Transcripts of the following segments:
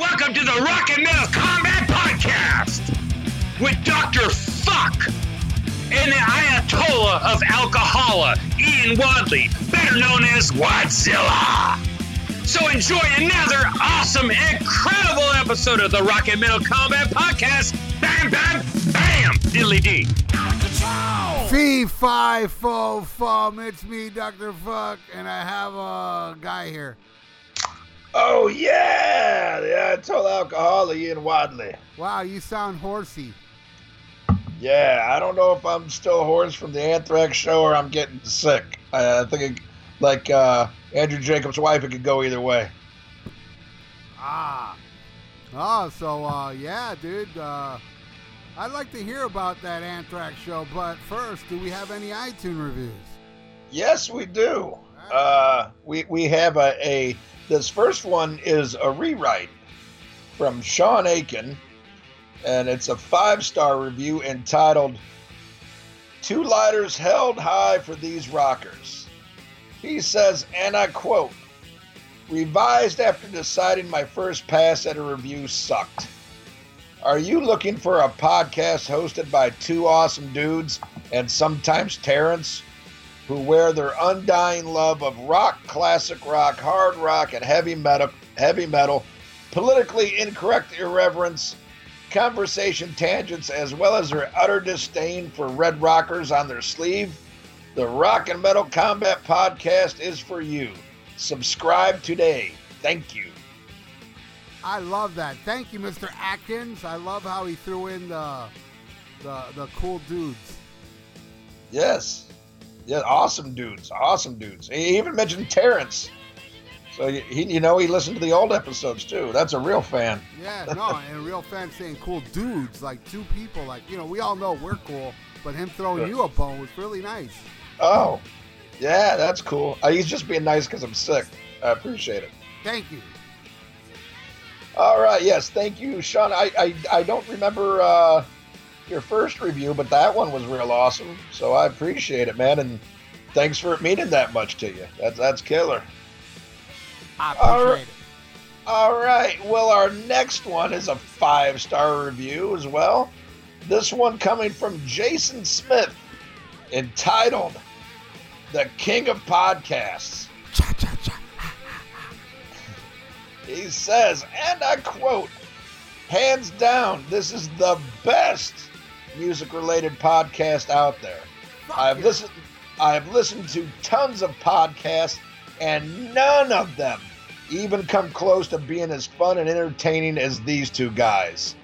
Welcome to the Rock and Metal Combat Podcast with Dr. Fuck and the Ayatollah of Alcohola, Ian Wadley, better known as Wadzilla. So enjoy another awesome, incredible episode of the Rock and Metal Combat Podcast. Bam, bam, bam, diddly dee. Fee fi fo fum. It's me, Dr. Fuck, and I have a guy here. Oh yeah, yeah. I told alcoholic Ian Wadley. Wow, you sound horsey. Yeah, I don't know if I'm still hoarse from the Anthrax show or I'm getting sick. I, I think, it, like uh, Andrew Jacobs' wife, it could go either way. Ah. Oh, so uh, yeah, dude. Uh, I'd like to hear about that Anthrax show, but first, do we have any iTunes reviews? Yes, we do. Uh, we we have a, a this first one is a rewrite from Sean Aiken, and it's a five star review entitled Two Lighters Held High for These Rockers. He says, and I quote, revised after deciding my first pass at a review sucked. Are you looking for a podcast hosted by two awesome dudes and sometimes Terrence who wear their undying love of rock, classic rock, hard rock, and heavy metal, heavy metal, politically incorrect irreverence, conversation tangents, as well as their utter disdain for red rockers on their sleeve? The Rock and Metal Combat Podcast is for you. Subscribe today. Thank you. I love that. Thank you, Mr. Atkins. I love how he threw in the the, the cool dudes. Yes. Yeah, awesome dudes. Awesome dudes. He even mentioned Terrence. So he, you know, he listened to the old episodes too. That's a real fan. Yeah, no, and a real fan saying cool dudes, like two people, like you know, we all know we're cool, but him throwing you a bone was really nice. Oh, yeah, that's cool. Uh, he's just being nice because I'm sick. I appreciate it. Thank you. All right, yes, thank you, Sean. I I, I don't remember uh, your first review, but that one was real awesome. So I appreciate it, man, and thanks for it meaning that much to you. That's that's killer. I appreciate All right. it. All right. Well, our next one is a five star review as well. This one coming from Jason Smith, entitled "The King of Podcasts." Cha cha cha. He says, and I quote, hands down, this is the best music related podcast out there. I've listened I've listened to tons of podcasts and none of them even come close to being as fun and entertaining as these two guys.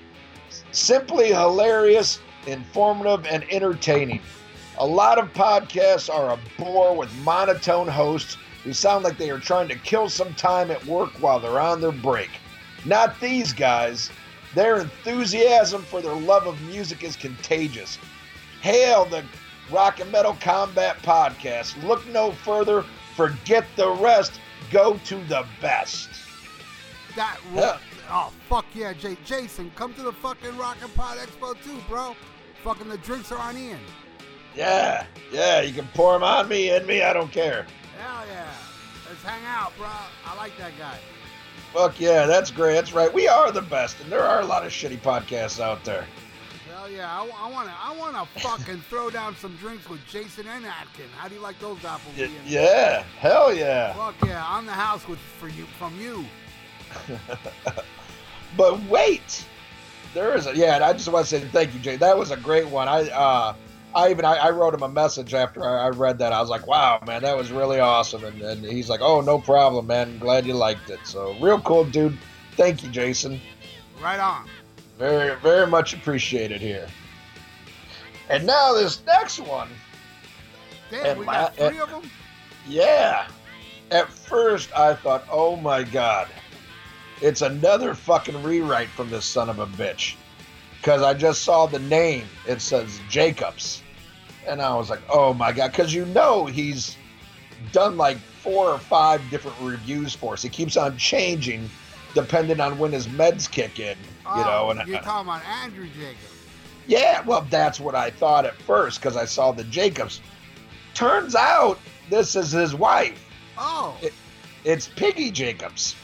Simply hilarious, informative, and entertaining. A lot of podcasts are a bore with monotone hosts who sound like they are trying to kill some time at work while they're on their break. Not these guys. Their enthusiasm for their love of music is contagious. Hail the Rock and Metal Combat Podcast. Look no further. Forget the rest. Go to the best. That Yeah. oh fuck yeah, Jay Jason, come to the fucking Rock and Pod Expo too, bro. Fucking the drinks are on Ian. Yeah, yeah, you can pour them on me, and me, I don't care. Hell yeah. Let's hang out, bro. I like that guy. Fuck yeah, that's great. That's right. We are the best, and there are a lot of shitty podcasts out there. Hell yeah. I, I wanna I wanna fucking throw down some drinks with Jason and Atkin. How do you like those apples, Y- yeah, hell yeah. Fuck yeah, on the house with for you from you. But wait, there is a yeah. And I just want to say thank you, Jay. That was a great one. I uh, I even I, I wrote him a message after I, I read that. I was like, wow, man, that was really awesome. And, and he's like, oh, no problem, man. Glad you liked it. So real cool, dude. Thank you, Jason. Right on. Very very much appreciated here. And now this next one. Damn, And we got my- three of them? Yeah. At first, I thought, oh my God, it's another fucking rewrite from this son of a bitch. Because I just saw the name. It says Jacobs. And I was like, oh my God. Because you know he's done like four or five different reviews for us. He keeps on changing depending on when his meds kick in, you oh, know. Oh, And you're talking about Andrew Jacobs. yeah, well, that's what I thought at first because I saw the Jacobs. Turns out this is his wife. Oh, It- It's Piggy Jacobs,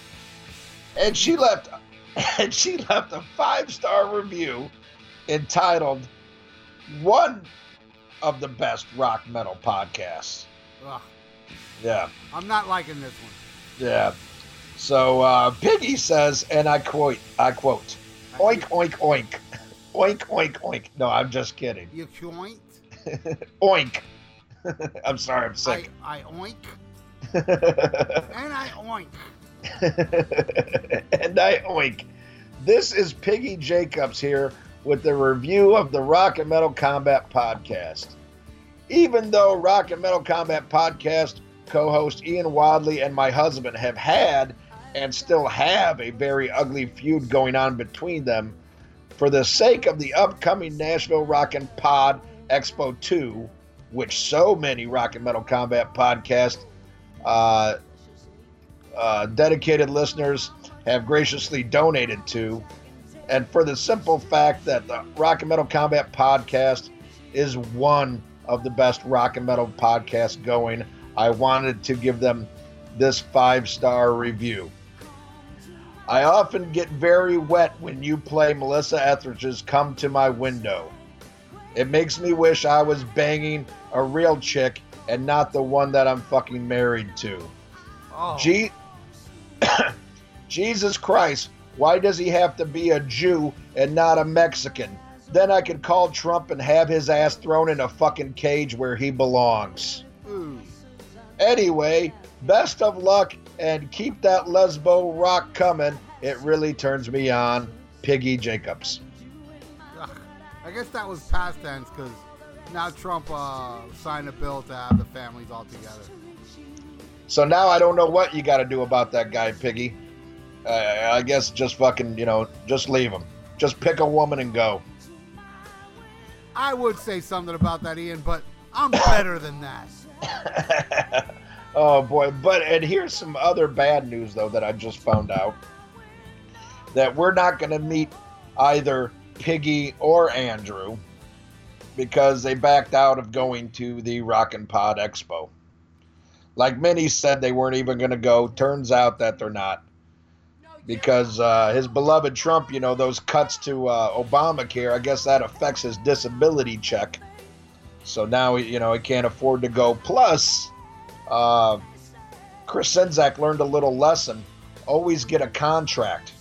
and she left and she left a five star review entitled "One of the best rock metal podcasts." Ugh, Yeah, I'm not liking this one. yeah. So uh, Piggy says, and I quote, I quote, "Oink oink oink, oink oink oink." No, I'm just kidding. You joint? Oink. I'm sorry, I'm sick. I, I oink and I oink. and I oink. This is Piggy Jacobs here with the review of the Rock and Metal Combat Podcast. Even though Rock and Metal Combat Podcast co host Ian Wadley and my husband have had and still have a very ugly feud going on between them, for the sake of the upcoming Nashville Rock and Pod Expo 2, which so many Rock and Metal Combat Podcast uh, uh, dedicated listeners have graciously donated to, and for the simple fact that the Rock and Metal Combat podcast is one of the best rock and metal podcasts going, I wanted to give them this five star review. I often get very wet when you play Melissa Etheridge's Come to My Window. It makes me wish I was banging a real chick and not the one that I'm fucking married to. Oh, Je- Jesus Christ, why does he have to be a Jew and not a Mexican? Then I could call Trump and have his ass thrown in a fucking cage where he belongs. ooh. Anyway, best of luck and keep that lesbo rock coming. It really turns me on. Piggy Jacobs. I guess that was past tense because now Trump uh, signed a bill to have the families all together. So now I don't know what you got to do about that guy, Piggy. Uh, I guess just fucking, you know, just leave him. Just pick a woman and go. I would say something about that, Ian, but I'm better than that. oh boy but and here's some other bad news though that i just found out that we're not going to meet either piggy or andrew because they backed out of going to the rock and pod expo like many said they weren't even going to go turns out that they're not because uh, his beloved trump you know those cuts to uh, obamacare i guess that affects his disability check so now you know he can't afford to go. Plus, uh, Chris Senzak learned a little lesson: always get a contract.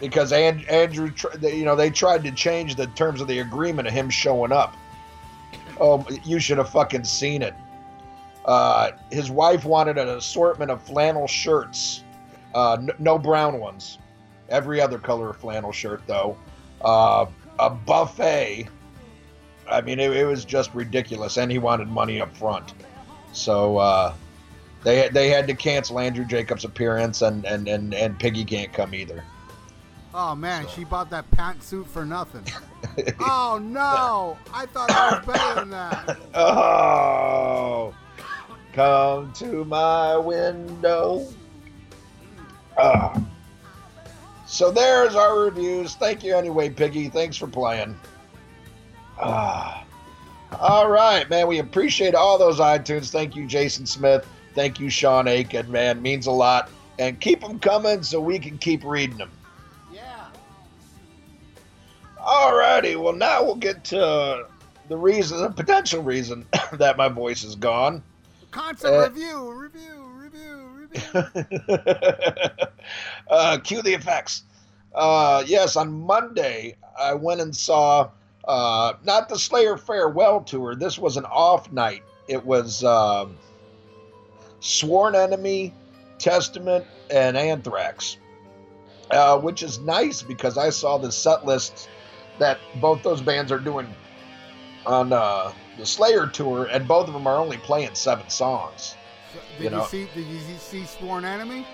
Because and, Andrew, you know, they tried to change the terms of the agreement of him showing up. Oh, you should have fucking seen it. Uh, his wife wanted an assortment of flannel shirts, uh, n- no brown ones. Every other color of flannel shirt, though. Uh, a buffet. I mean, it, it was just ridiculous, and he wanted money up front. So uh, they they had to cancel Andrew Jacobs' appearance, and and and, and Piggy can't come either. Oh man, she bought that pantsuit for nothing. oh no! I thought I was better than that. Oh, come to my window. Ah. So there's our reviews. Thank you anyway, Piggy. Thanks for playing. Ah. All right, man. We appreciate all those iTunes. Thank you, Jason Smith. Thank you, Sean Aiken. Man, means a lot. And keep them coming so we can keep reading them. Yeah. All righty. Well, now we'll get to the reason, the potential reason that my voice is gone. Concept Uh, review, review. uh, cue the effects. Uh, yes, on Monday, I went and saw uh, not the Slayer farewell tour. This was an off night. It was um Sworn Enemy, Testament, and Anthrax, uh, which is nice because I saw the set lists that both those bands are doing on uh, the Slayer tour, and both of them are only playing seven songs. So, did You you, know- see? Did you see Sworn Enemy?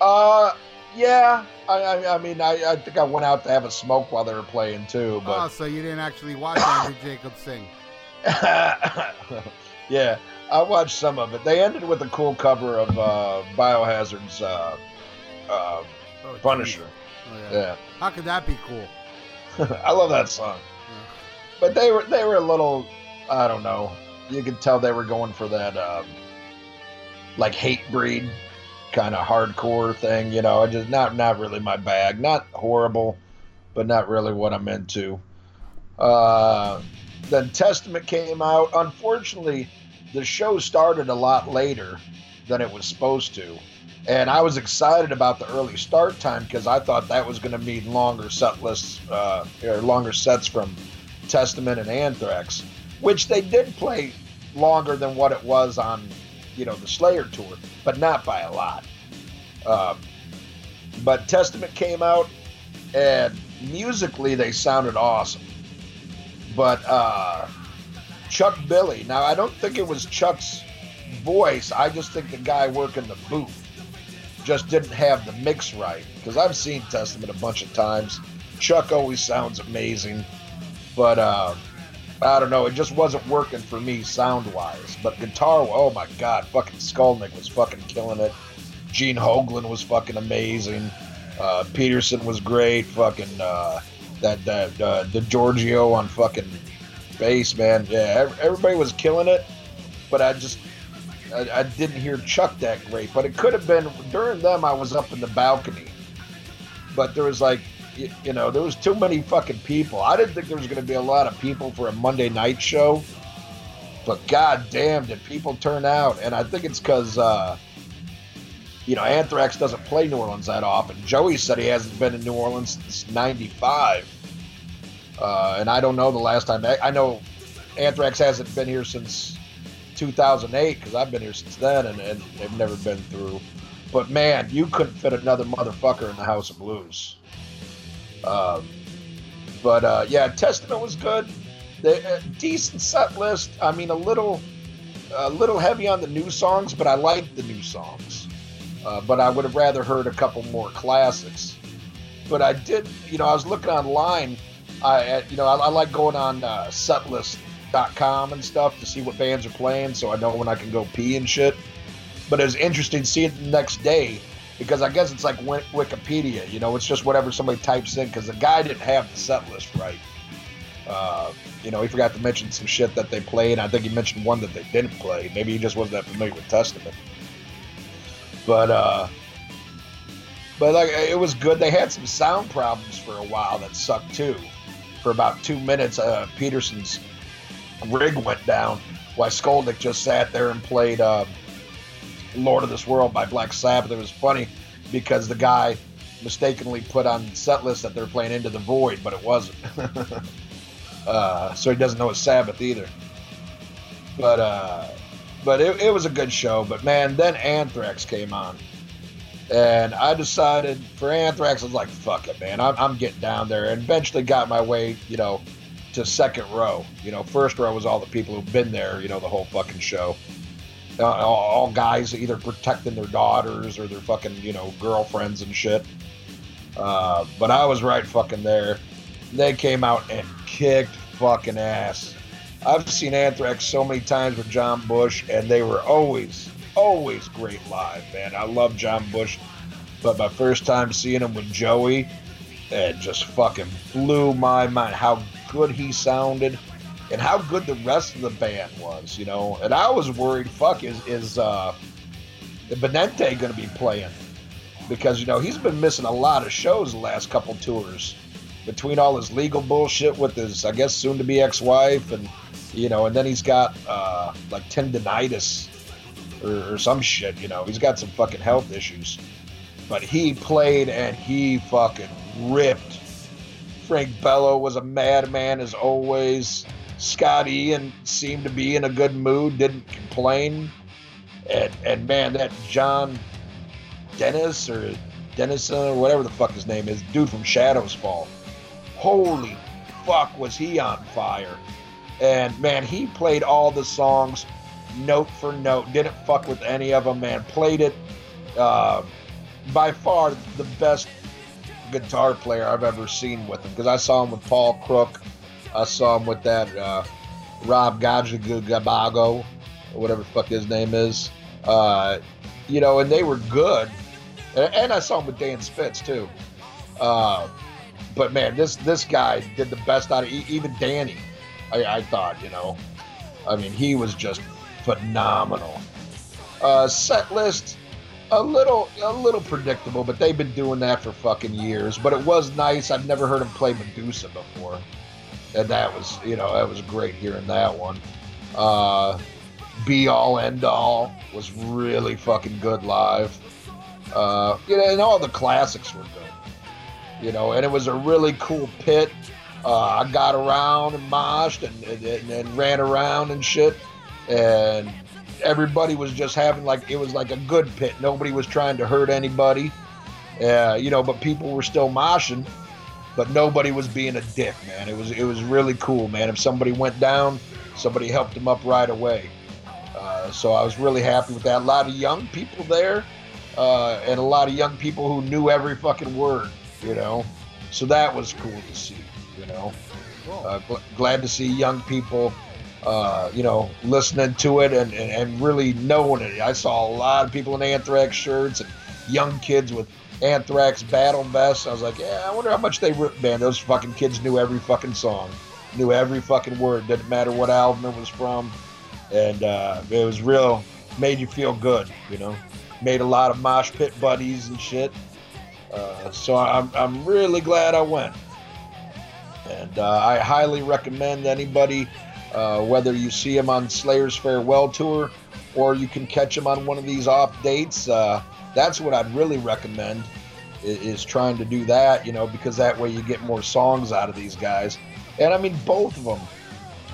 Uh, yeah. I, I, I mean, I, I think I went out to have a smoke while they were playing too, Oh, so you didn't actually watch Andrew Jacobs sing? yeah, I watched some of it. They ended with a cool cover of uh, Biohazard's uh, uh, Oh. Punisher. Oh, yeah. Yeah, How could that be cool? I love that song. But they were they were a little, I don't know. You could tell they were going for that um, like hate breed kind of hardcore thing. You know, I just not not really my bag. Not horrible, but not really what I'm into. Uh, then Testament came out. Unfortunately, the show started a lot later than it was supposed to. And I was excited about the early start time because I thought that was going to mean longer set lists, uh, or longer sets from Testament and Anthrax, which they did play longer than what it was on, you know, the Slayer tour, but not by a lot. Uh, but Testament came out, and musically they sounded awesome. But uh, Chuck Billy, now I don't think it was Chuck's voice. I just think the guy working the booth just didn't have the mix right. Because I've seen Testament a bunch of times. Chuck always sounds amazing, but uh, I don't know. It just wasn't working for me sound wise. But guitar, oh my god, fucking Skolnick was fucking killing it. Gene Hoglan was fucking amazing. Uh, Peterson was great. Fucking uh, that that uh, DiGiorgio on fucking bass, man. Yeah, everybody was killing it. But I just I, I, didn't hear Chuck that great, but it could have been during them. I was up in the balcony, but there was like, you, you know, there was too many fucking people. I didn't think there was going to be a lot of people for a Monday night show, but god damn, did people turn out? And I think it's because, uh, you know, Anthrax doesn't play New Orleans that often. Joey said he hasn't been in New Orleans since '95, uh, and I don't know the last time. I know Anthrax hasn't been here since 2008 because I've been here since then and, and they've never been through. But man, you couldn't fit another motherfucker in the House of Blues. Um, but uh, yeah, Testament was good. The uh, decent set list. I mean, a little, a little heavy on the new songs, but I like the new songs. Uh, but I would have rather heard a couple more classics. But I did, you know, I was looking online. I, you know, I, I like going on uh, setlist com and stuff to see what bands are playing so I know when I can go pee and shit. But it was interesting seeing it the next day because I guess it's like Wikipedia, you know, it's just whatever somebody types in because the guy didn't have the set list right. Uh, you know, he forgot to mention some shit that they played. I think he mentioned one that they didn't play. Maybe he just wasn't that familiar with Testament. But uh, but like it was good. They had some sound problems for a while that sucked too. For about two minutes, uh, Peterson's rig went down while Skolnick just sat there and played uh, Lord of this World by Black Sabbath. It was funny because the guy mistakenly put on set list that they're playing Into the Void, but it wasn't. uh, so he doesn't know it's Sabbath either. But uh, but it, it was a good show. But man, then Anthrax came on. And I decided for Anthrax, I was like, fuck it, man. I'm, I'm getting down there. And eventually got my way, you know, to second row. You know, first row was all the people who've been there, you know, the whole fucking show. Uh, all, guys either protecting their daughters or their fucking, you know, girlfriends and shit. Uh, but I was right fucking there. They came out and kicked fucking ass. I've seen Anthrax so many times with John Bush, and they were always, always great live, man. I love John Bush, but my first time seeing him with Joey, it just fucking blew my mind how good he sounded and how good the rest of the band was, you know. And I was worried, fuck, is is uh, Benante going to be playing? Because you know he's been missing a lot of shows the last couple tours between all his legal bullshit with his, I guess, soon-to-be ex-wife, and you know, and then he's got uh, like tendonitis or, or some shit. You know, he's got some fucking health issues. But he played and he fucking ripped Frank Bello was a madman as always. Scott Ian seemed to be in a good mood, didn't complain. And, and man, that John Dennis or Dennison or whatever the fuck his name is, dude from Shadows Fall. Holy fuck, was he on fire. And man, he played all the songs note for note, didn't fuck with any of them, man. Played it uh, by far the best guitar player I've ever seen with him because I saw him with Paul Crook. I saw him with that uh, Rob Gabago, or whatever the fuck his name is. Uh, you know, and they were good. And, and, I saw him with Dan Spitz too. Uh, but man, this this guy did the best out of even Danny. I, I thought, you know, I mean, he was just phenomenal. Uh, set list, a little a little predictable, but they've been doing that for fucking years. But it was nice. I've never heard him play Medusa before, and that was you know that was great hearing that one. Uh, Be all end all was really fucking good live. Uh, you know, and all the classics were good. You know, and it was a really cool pit. Uh, I got around and moshed and, and, and ran around and shit, and everybody was just having like it was like a good pit. Nobody was trying to hurt anybody, uh, you know. But people were still moshing, but nobody was being a dick, man. It was it was really cool, man. If somebody went down, somebody helped them up right away. Uh, so I was really happy with that. A lot of young people there, uh, and a lot of young people who knew every fucking word, you know. So that was cool to see, you know. Uh, gl- glad to see young people, uh, you know, listening to it and, and, and really knowing it. I saw a lot of people in Anthrax shirts and young kids with Anthrax battle vests. I was like, yeah, I wonder how much they re- man. Those fucking kids knew every fucking song, knew every fucking word. Didn't matter what album it was from, and uh, it was real. Made you feel good, you know. Made a lot of mosh pit buddies and shit. Uh, so I'm I'm really glad I went, and uh, I highly recommend anybody, uh, whether you see him on Slayer's farewell tour, or you can catch him on one of these off dates. That's what I'd really recommend i- is trying to do that, you know, because that way you get more songs out of these guys. And I mean, both of them.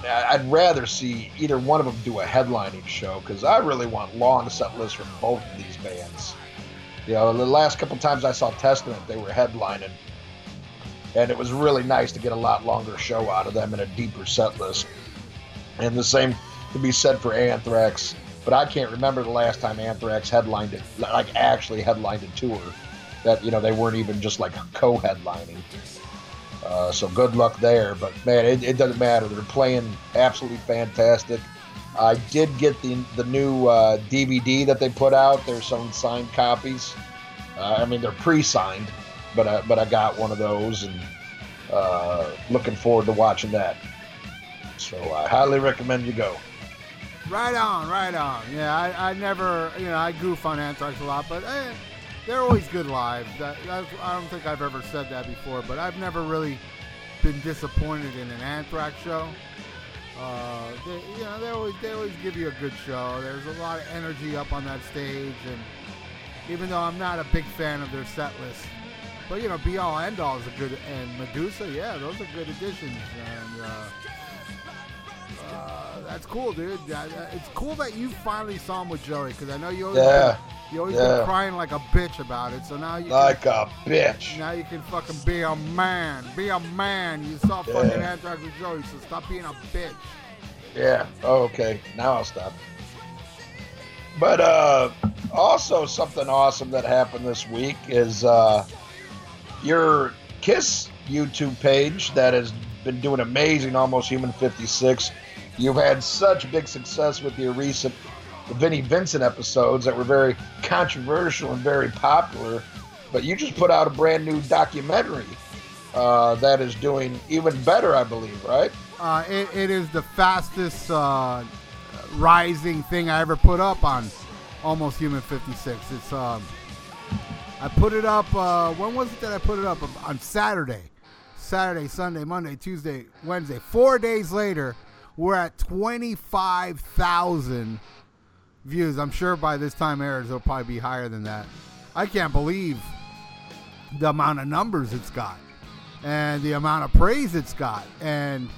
I'd rather see either one of them do a headlining show because I really want long set lists from both of these bands. You know, the last couple times I saw Testament, they were headlining, and it was really nice to get a lot longer show out of them and a deeper set list. And the same can be said for Anthrax, but I can't remember the last time Anthrax headlined it, like actually headlined a tour. That you know they weren't even just like co-headlining. Uh, so good luck there. But man, it, it doesn't matter. They're playing absolutely fantastic. I did get the the new uh, DVD that they put out. There's some signed copies. Uh, I mean, they're pre-signed, but I, but I got one of those and uh, looking forward to watching that. So I highly recommend you go. Right on, right on. Yeah, I, I never, you know, I goof on Anthrax a lot, but eh, they're always good live. That, I don't think I've ever said that before, but I've never really been disappointed in an Anthrax show. Uh, they, you know, they always they always give you a good show. There's a lot of energy up on that stage, and even though I'm not a big fan of their set list, but you know, Be All End All is a good, and Medusa, yeah, those are good additions, and. Uh, uh, that's cool, dude. Yeah, It's cool that you finally saw him with Joey because I know you always Yeah, you always yeah. been crying like a bitch about it. So now you like a bitch. now you can fucking be a man, be a man. You saw fucking Yeah. Anthrax with Joey, so stop being a bitch. Yeah. Oh, okay. Now I'll stop. But uh, also something awesome that happened this week is uh, your Kiss YouTube page that has been doing amazing, almost human 56. You've had such big success with your recent Vinnie Vincent episodes that were very controversial and very popular. But you just put out a brand new documentary uh, that is doing even better, I believe, right? Uh, it, it is the fastest uh, rising thing I ever put up on Almost Human 56. It's um, I put it up. Uh, when was it that I put it up? On Saturday, Saturday, Sunday, Monday, Tuesday, Wednesday. Four days later, we're at 25,000 views. I'm sure by this time airs, it'll probably be higher than that. I can't believe the amount of numbers it's got and the amount of praise it's got. And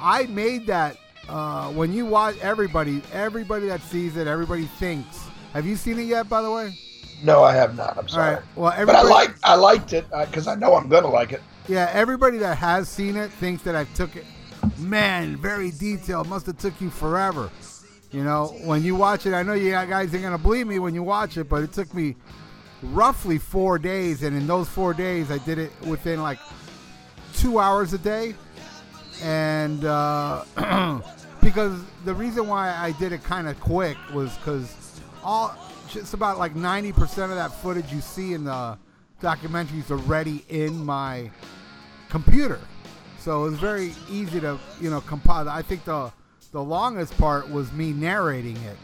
I made that uh, when you watch everybody, everybody that sees it, everybody thinks. Have you seen it yet? By the way, No, I have not. I'm sorry. right. Well, But I like I liked it because I know I'm gonna like it. yeah, everybody that has seen it thinks that I took it. Man, very detailed. Must have took you forever. You know, when you watch it, I know you guys ain't gonna believe me when you watch it, but it took me roughly four days, and in those four days, I did it within like two hours a day, and uh, because the reason why I did it kind of quick was because all just about like ninety percent of that footage you see in the documentary is already in my computer, so it was very easy to you know compile. I think the the longest part was me narrating it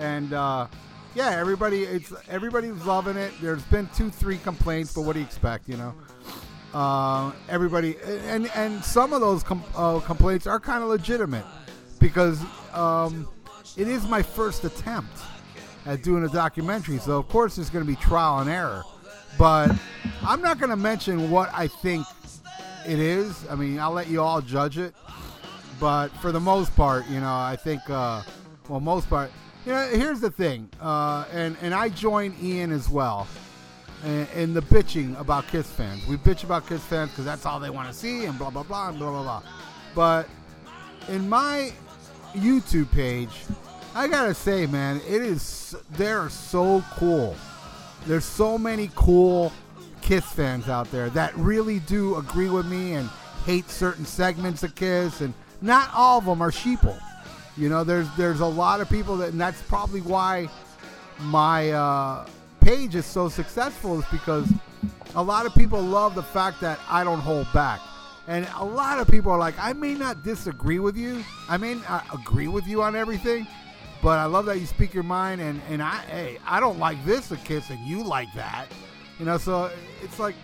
and uh, yeah, everybody it's everybody's loving it. There's been two, three complaints, but what do you expect? You know, uh, everybody and and some of those com- uh, complaints are kind of legitimate because um, it is my first attempt at doing a documentary. So of course there's going to be trial and error, but I'm not going to mention what I think it is. I mean, I'll let you all judge it, but for the most part, you know, I think uh, well, most part. You know, here's the thing, uh, and and I join Ian as well in the bitching about Kiss fans. We bitch about Kiss fans because that's all they want to see, and blah blah blah and blah blah blah. But in my YouTube page, I gotta say, man, it is they're so cool. There's so many cool Kiss fans out there that really do agree with me and hate certain segments of Kiss, and not all of them are sheeple. You know, there's there's a lot of people that, and that's probably why my uh, page is so successful is because a lot of people love the fact that I don't hold back. And a lot of people are like, I may not disagree with you. I may not agree with you on everything, but I love that you speak your mind. And, and I, hey, I don't like this a kiss, and you like that. You know, so it's like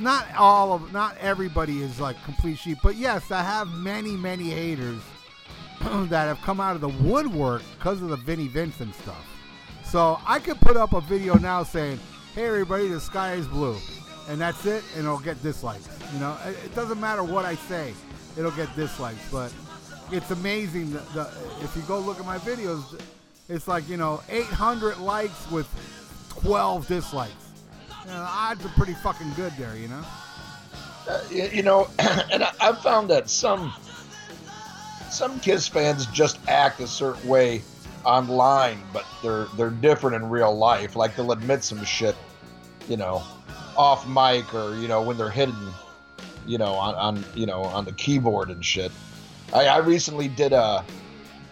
not all of, not everybody is like complete sheep. But yes, I have many, many haters that have come out of the woodwork because of the Vinnie Vincent stuff. So I could put up a video now saying, "Hey everybody, the sky is blue," and that's it, and it'll get dislikes. You know, it, it doesn't matter what I say, it'll get dislikes. But it's amazing. that the, if you go look at my videos, it's like you know 800 likes with 12 dislikes. You know, the odds are pretty fucking good there. You know. Uh, you, know, and I, I've found that some some Kiss fans just act a certain way online, but they're they're different in real life. Like they'll admit some shit, you know, off mic or you know when they're hidden, you know, on, on you know on the keyboard and shit. I, I recently did a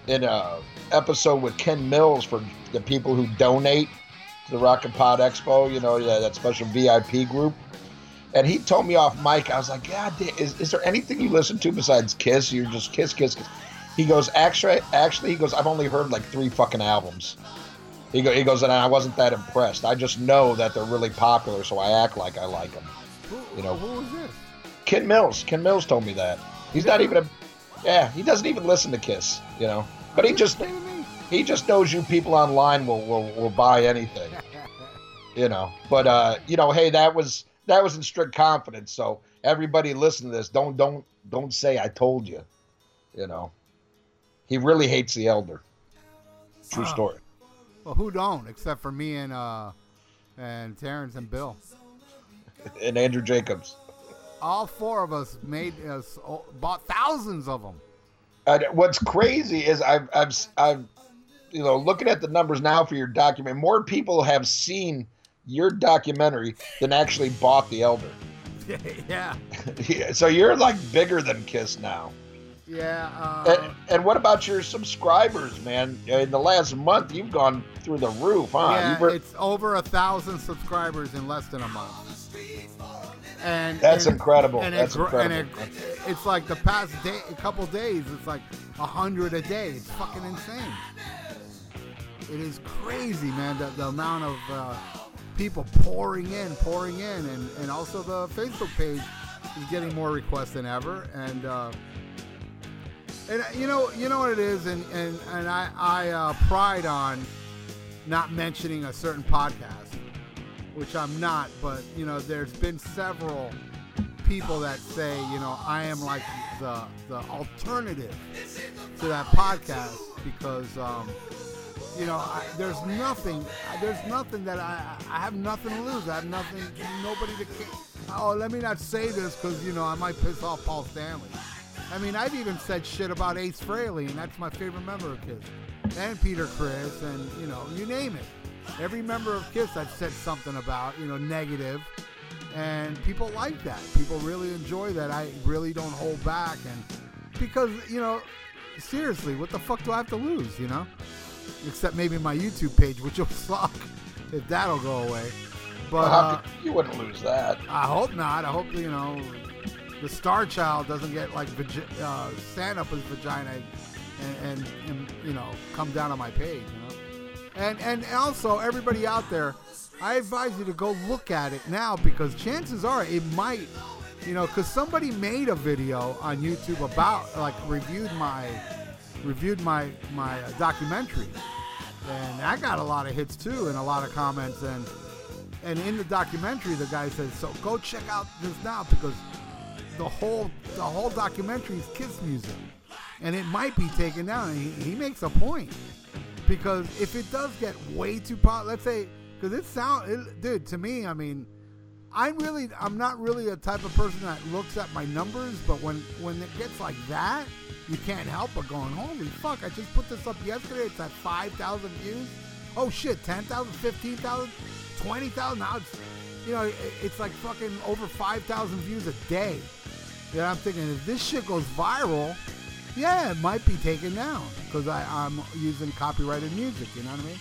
in a episode with Ken Mills for the people who donate the Rock and Pod Expo. You know, yeah, that special VIP group. And he told me off mic, I was like, God damn, is, is there anything you listen to besides Kiss? You're just Kiss, Kiss, Kiss. He goes, actually, actually, he goes, I've only heard like three fucking albums. He, go, he goes, and I wasn't that impressed. I just know that they're really popular, so I act like I like them. Who, You know. who was this? Ken Mills, Ken Mills told me that. He's not even a, yeah, he doesn't even listen to Kiss, you know. But he just? He just knows you people online will will, will buy anything, you know. But uh, you know, hey, that was that was in strict confidence. So everybody listen to this. Don't don't don't say I told you, you know. He really hates the elder. True story. Well, who don't? Except for me and uh, and Terrence and Bill. And Andrew Jacobs. All four of us made us bought thousands of them. And what's crazy is I've I've I've you know looking at the numbers now for your document. More people have seen your documentary than actually bought the elder. yeah, Yeah, so you're like bigger than Kiss now. yeah. Uh, And, and what about your subscribers, man? In the last month, you've gone through the roof, huh? yeah, were- it's over a thousand subscribers in less than a month. And That's and- incredible. And, That's it, gr- and it, it's like the past day, a couple days, it's like a hundred a day. It's fucking insane. It is crazy, man. The, the amount of uh, people pouring in, pouring in, and, and also the Facebook page is getting more requests than ever. And uh, and uh, you know, you know what it is, and and and I I uh, pride on not mentioning a certain podcast, which I'm not, but you know, there's been several people that say, you know, I am like the the alternative to that podcast because, um, you know, I, there's nothing, there's nothing that I I have nothing to lose. I have nothing, nobody to. Oh, let me not say this because you know I might piss off Paul Stanley. I mean, I've even said shit about Ace Frehley, and that's my favorite member of Kiss, and Peter Criss, and you know, you name it. Every member of Kiss I've said something about, you know, negative, and people like that. People really enjoy that. I really don't hold back, and because you know, seriously, what the fuck do I have to lose? You know, except maybe my YouTube page, which will suck if that'll go away. But uh, you wouldn't lose that. I hope not. I hope you know the Star Child doesn't get like uh, stand up his vagina and, and, and you know come down on my page. You know. And and also everybody out there, I advise you to go look at it now because chances are it might, you know, because somebody made a video on YouTube about like reviewed my reviewed my my uh, documentary, and I got a lot of hits too and a lot of comments and and in the documentary the guy says so go check out this now because the whole the whole documentary is Kiss music, and it might be taken down. And he, he makes a point because if it does get way too pop, let's say because it sound dude to me, I mean. I'm really, I'm not really a type of person that looks at my numbers, but when when it gets like that, you can't help but going, holy fuck! I just put this up yesterday. It's at five thousand views. Oh shit, 10,000, 15,000, 20,000. Now it's, you know, it's like fucking over five thousand views a day. And I'm thinking if this shit goes viral, yeah, it might be taken down because I'm using copyrighted music. You know what I mean?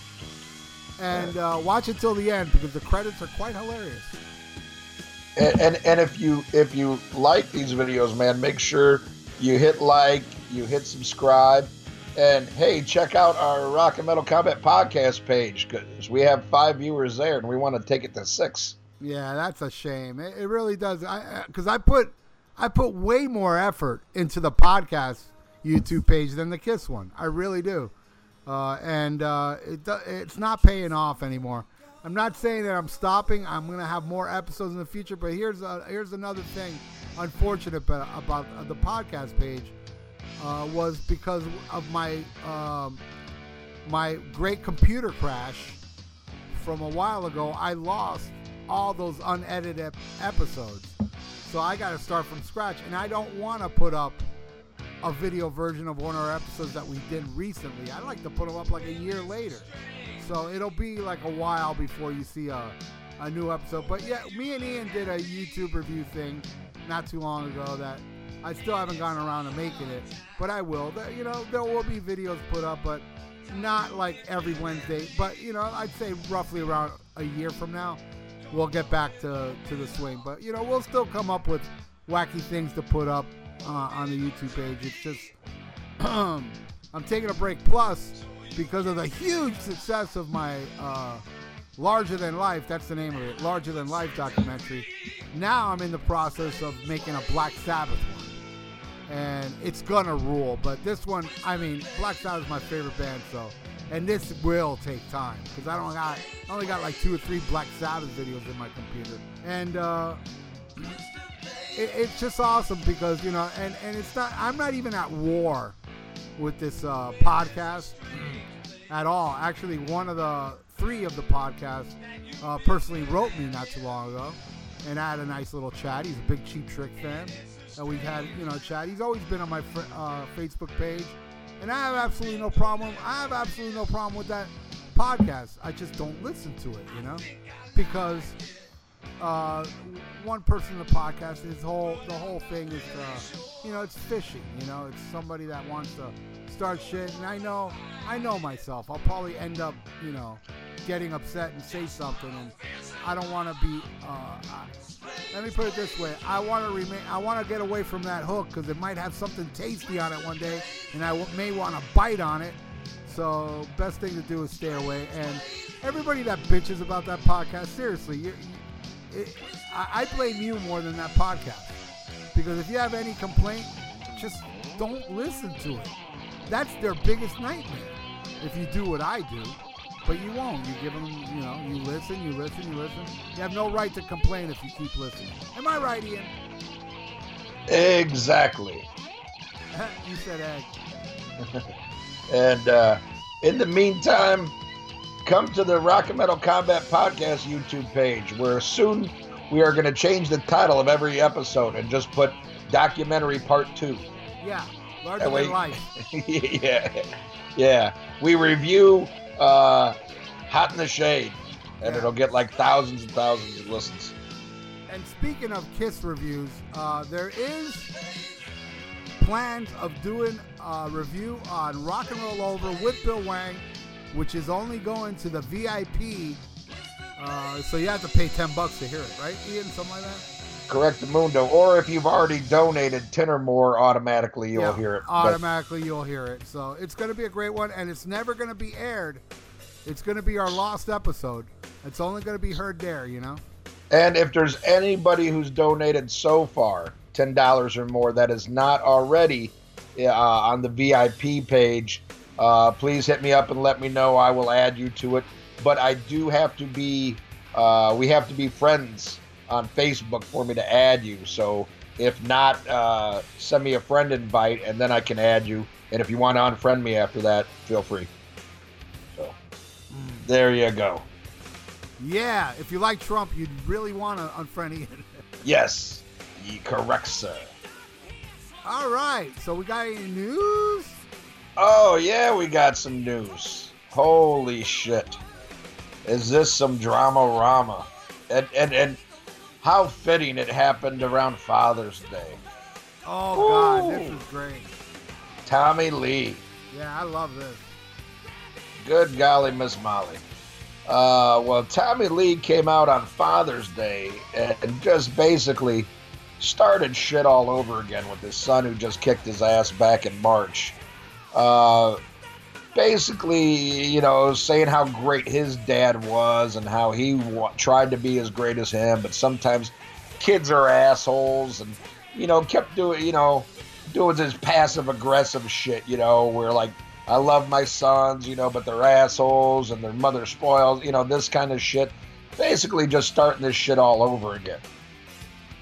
And uh, watch it till the end because the credits are quite hilarious. And, and and if you if you like these videos, man, make sure you hit like, you hit subscribe, and hey, check out our Rock and Metal Combat podcast page because we have five viewers there, and we want to take it to six. Yeah, that's a shame. It, it really does. I because I put I put way more effort into the podcast YouTube page than the Kiss one. I really do, uh, and uh, it it's not paying off anymore. I'm not saying that I'm stopping. I'm gonna have more episodes in the future, but here's a, here's another thing, unfortunate about, about uh, the podcast page, uh, was because of my um, my great computer crash from a while ago. I lost all those unedited episodes, so I got to start from scratch, and I don't want to put up a video version of one of our episodes that we did recently. I like to put them up like a year later. So it'll be like a while before you see a, a new episode. But yeah, me and Ian did a YouTube review thing not too long ago that I still haven't gotten around to making it, but I will. You know, there will be videos put up, but not like every Wednesday. But you know, I'd say roughly around a year from now, we'll get back to to the swing. But you know, we'll still come up with wacky things to put up uh, on the YouTube page. It's just I'm taking a break. Plus, because of the huge success of my uh, Larger Than Life, that's the name of it, Larger Than Life documentary. Now I'm in the process of making a Black Sabbath one. And it's gonna rule, but this one, I mean, Black Sabbath is my favorite band, so, and this will take time because I don't got, I only got like two or three Black Sabbath videos in my computer, and uh, it, it's just awesome because you know, and and it's not, I'm not even at war with this uh, podcast at all. Actually, one of the three of the podcasts uh, personally wrote me not too long ago, and I had a nice little chat. He's a big Cheap Trick fan, and we've had you know chat. He's always been on my fr- uh, Facebook page, and I have absolutely no problem. I have absolutely no problem with that podcast. I just don't listen to it, you know, because uh, one person in the podcast, his whole the whole thing is, uh, you know, it's fishing. You know, it's somebody that wants to start shit, and I know, I know myself. I'll probably end up, you know, getting upset and say something, and I don't want to be. Uh, I, let me put it this way: I want to remain. I want to get away from that hook because it might have something tasty on it one day, and I w- may want to bite on it. So, best thing to do is stay away. And everybody that bitches about that podcast, seriously, you, it, I, I blame you more than that podcast. Because if you have any complaint, just don't listen to it. That's their biggest nightmare. If you do what I do, but you won't. You give them, you know, you listen, you listen, you listen. You have no right to complain if you keep listening. Am I right, Ian? Exactly. you said egg. And uh, in the meantime, come to the Rock and Metal Combat Podcast YouTube page, where soon we are going to change the title of every episode and just put Documentary Part 2. Yeah, larger way- than life. yeah. Yeah. We review uh, Hot in the Shade, and Yeah. it'll get like thousands and thousands of listens. And speaking of Kiss reviews, uh, there is plans of doing a review on Rock and Roll Over with Bill Wang, which is only going to the VIP. Uh, so you have to pay ten bucks to hear it, right, Ian? Something like that. Correct the Mundo. Or if you've already donated 10 or more, automatically you'll Yeah, hear it. But- Automatically, you'll hear it. So it's going to be a great one, and it's never going to be aired It's going to be our lost episode. It's only going to be heard there, you know? And if there's anybody who's donated so far, $10 or more, that is not already uh, on the VIP page, uh, please hit me up and let me know. I will add you to it. But I do have to be, uh, we have to be friends on Facebook for me to add you. So if not, uh, send me a friend invite and then I can add you. And if you want to unfriend me after that, feel free. So there you go. Yeah, if you like Trump, you'd really want to unfriend Ian. Yes, ye correct, sir. All right, so we got any news? Oh, yeah, we got some news. Holy shit. Is this some drama rama? And, and, and how fitting it happened around Father's Day. Oh, God, this is great. Tommy Lee. Yeah, I love this. Good golly, Miss Molly. Uh, well, Tommy Lee came out on Father's Day and just basically started shit all over again with his son who just kicked his ass back in March. Uh, basically, you know, saying how great his dad was and how he tried to be as great as him, but sometimes kids are assholes and, you know, kept doing, you know, doing this passive aggressive shit, you know, where like, I love my sons, you know, but they're assholes and their mother spoils, you know, this kind of shit. Basically, just starting this shit all over again.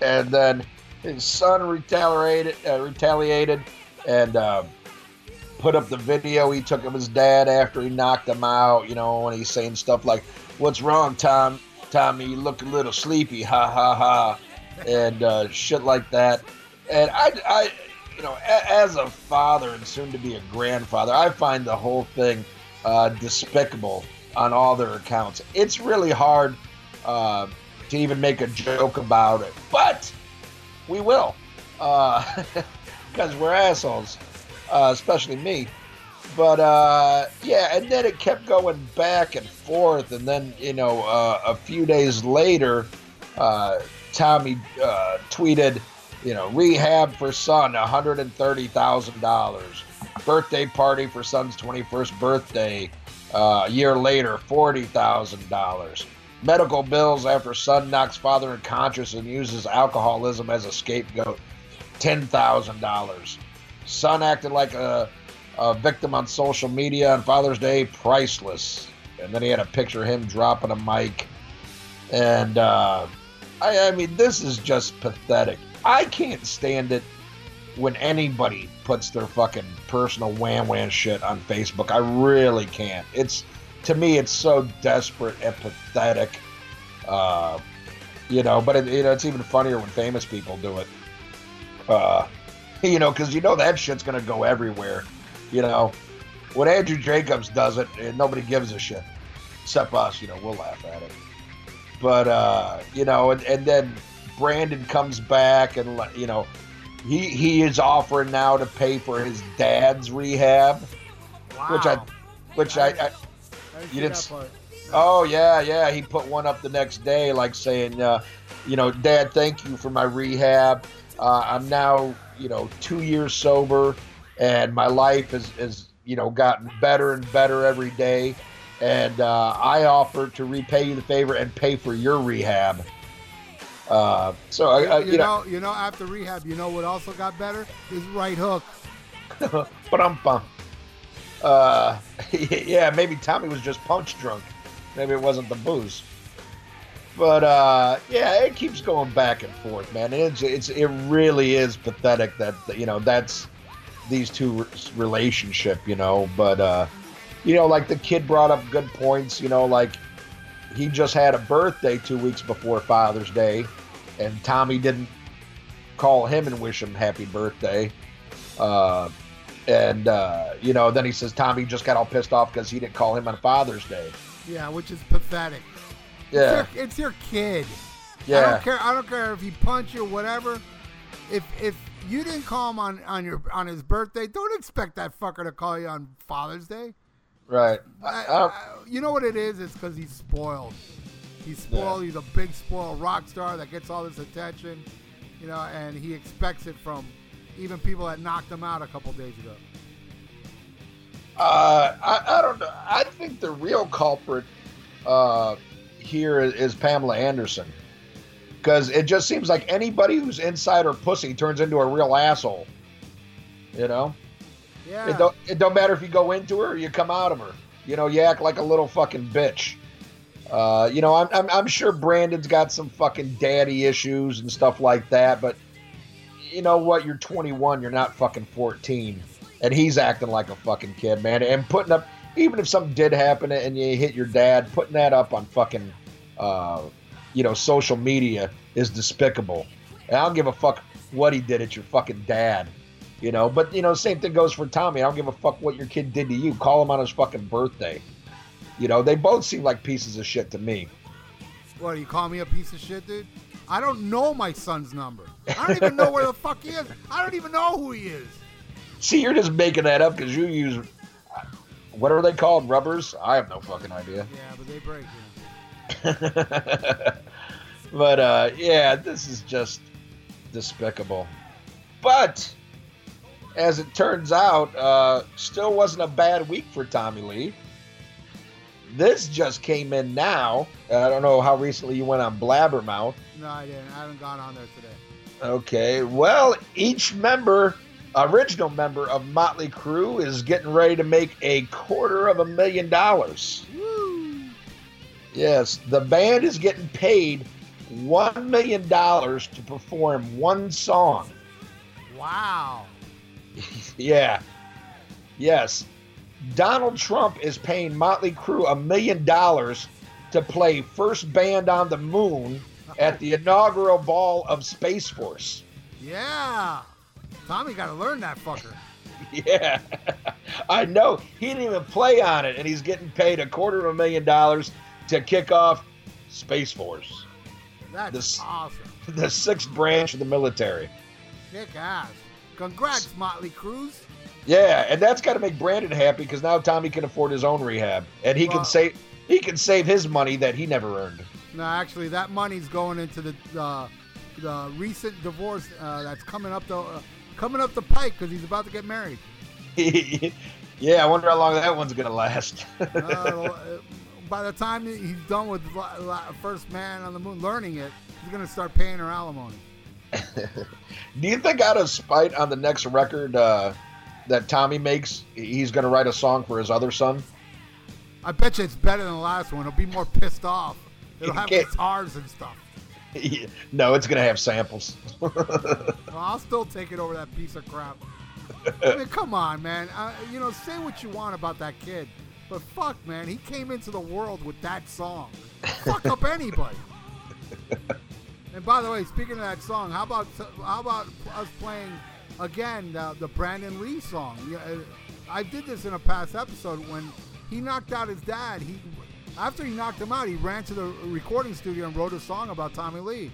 And then his son retaliated, uh, retaliated, and uh, put up the video he took of his dad after he knocked him out. You know, and he's saying stuff like, "What's wrong, Tom? Tommy, you look a little sleepy, ha ha ha," and uh, shit like that. And I, I, you know, as a father and soon to be a grandfather, I find the whole thing uh, despicable on all their accounts. It's really hard uh, to even make a joke about it, but we will, because we're assholes, uh, especially me. But uh, yeah, and then it kept going back and forth, and then you know, uh, a few days later, uh, Tommy uh, tweeted, you know, rehab for son, one hundred and thirty thousand dollars. Birthday party for son's twenty-first birthday. Uh, a year later, forty thousand dollars. Medical bills after son knocks father unconscious and uses alcoholism as a scapegoat. Ten thousand dollars. Son acted like a, a victim on social media on Father's Day. Priceless. And then he had a picture of him dropping a mic. And uh, I, I mean, this is just pathetic. I can't stand it when anybody puts their fucking personal wham wham shit on Facebook. I really can't. It's to me, it's so desperate and pathetic. Uh, you know, but it, you know, it's even funnier when famous people do it. Uh, you know, because you know that shit's gonna go everywhere. You know, when Andrew Jacobs does it, eh, nobody gives a shit except us. You know, we'll laugh at it. But uh, you know, and, and then Brandon comes back and you know, he he is offering now to pay for his dad's rehab, Wow. which I, which I, I I you didn't part. Oh yeah, yeah. He put one up the next day, like saying, uh, you know, Dad, thank you for my rehab. Uh, I'm now, you know, two years sober, and my life has, has, you know, gotten better and better every day. And uh, I offer to repay you the favor and pay for your rehab. Uh, so I, I, you, you know, know, you know, after rehab, you know what also got better? His right hook. but I'm bum. Uh, yeah, maybe Tommy was just punch drunk. Maybe it wasn't the booze. But uh, yeah, it keeps going back and forth, man. It's it's it really is pathetic that you know that's these two relationship, you know. But uh, you know, like the kid brought up good points. You know, like he just had a birthday two weeks before Father's Day, and Tommy didn't call him and wish him happy birthday. Uh, and uh, you know, then he says Tommy just got all pissed off because he didn't call him on Father's Day. Yeah, which is pathetic. Yeah, It's your, it's your kid. I don't care. I don't care if he punch you, or whatever. If if you didn't call him on on your on his birthday, don't expect that fucker to call you on Father's Day. right. I, I, I, you know what it is? It's because he's spoiled. He's spoiled. He's a big spoiled rock star that gets all this attention, you know, and he expects it from even people that knocked him out a couple days ago. Uh, I, I don't know. I think the real culprit uh, here is, is Pamela Anderson. Because it just seems like anybody who's inside her pussy turns into a real asshole. You know? Yeah. It don't it don't matter if you go into her or you come out of her. You know, you act like a little fucking bitch. Uh, you know, I'm, I'm I'm sure Brandon's got some fucking daddy issues and stuff like that, but you know what? You're 21. You're not fucking 14, and he's acting like a fucking kid, man. And putting up, even if something did happen and you hit your dad, putting that up on fucking, uh, you know, social media is despicable. And I don't give a fuck what he did at your fucking dad. You know, but you know, same thing goes for Tommy. I don't give a fuck what your kid did to you. Call him on his fucking birthday. You know, they both seem like pieces of shit to me. What, you call me a piece of shit, dude? I don't know my son's number. I don't even know where the fuck he is. I don't even know who he is. See, you're just making that up because you use what are they called? Rubbers? I have no fucking idea. Yeah, but they break. You but uh, yeah, this is just despicable. But as it turns out, uh, still wasn't a bad week for Tommy Lee. This just came in now. I don't know how recently you went on Blabbermouth. No, I didn't. I haven't gone on there today. Okay, well, each member, original member of Motley Crue, is getting ready to make a quarter of a million dollars. Woo! Yes, the band is getting paid one million dollars to perform one song. Wow. Yeah. Yes. Donald Trump is paying Motley Crue a million dollars to play First Band on the Moon at the inaugural ball of Space Force. Yeah. Tommy got to learn that fucker. Yeah. I know. He didn't even play on it, and he's getting paid a quarter of a million dollars to kick off Space Force, That's This- awesome. the sixth branch of the military. Kick ass. Congrats, Motley Cruz. Yeah, and that's got to make Brandon happy because now Tommy can afford his own rehab, and he Well- can save he can save his money that he never earned. No, actually, that money's going into the uh, the recent divorce uh, that's coming up the uh, coming up the pike because he's about to get married. yeah, I wonder how long that one's gonna last. Uh, uh, by the time he's done with First Man on the Moon, learning it, he's gonna start paying her alimony. Do you think out of spite on the next record uh, that Tommy makes, he's gonna write a song for his other son? I bet you it's better than the last one. He'll be more pissed off. It'll have guitars and stuff. No, it's gonna have samples. Well, I'll still take it over that piece of crap. I mean, come on, man. Uh, you know, say what you want about that kid, but fuck, man, he came into the world with that song. Fuck up anybody. And by the way, speaking of that song, how about how about us playing again the, the Brandon Lee song? Yeah, uh, I did this in a past episode when he knocked out his dad. He after he knocked him out, he ran to the recording studio and wrote a song about Tommy Lee.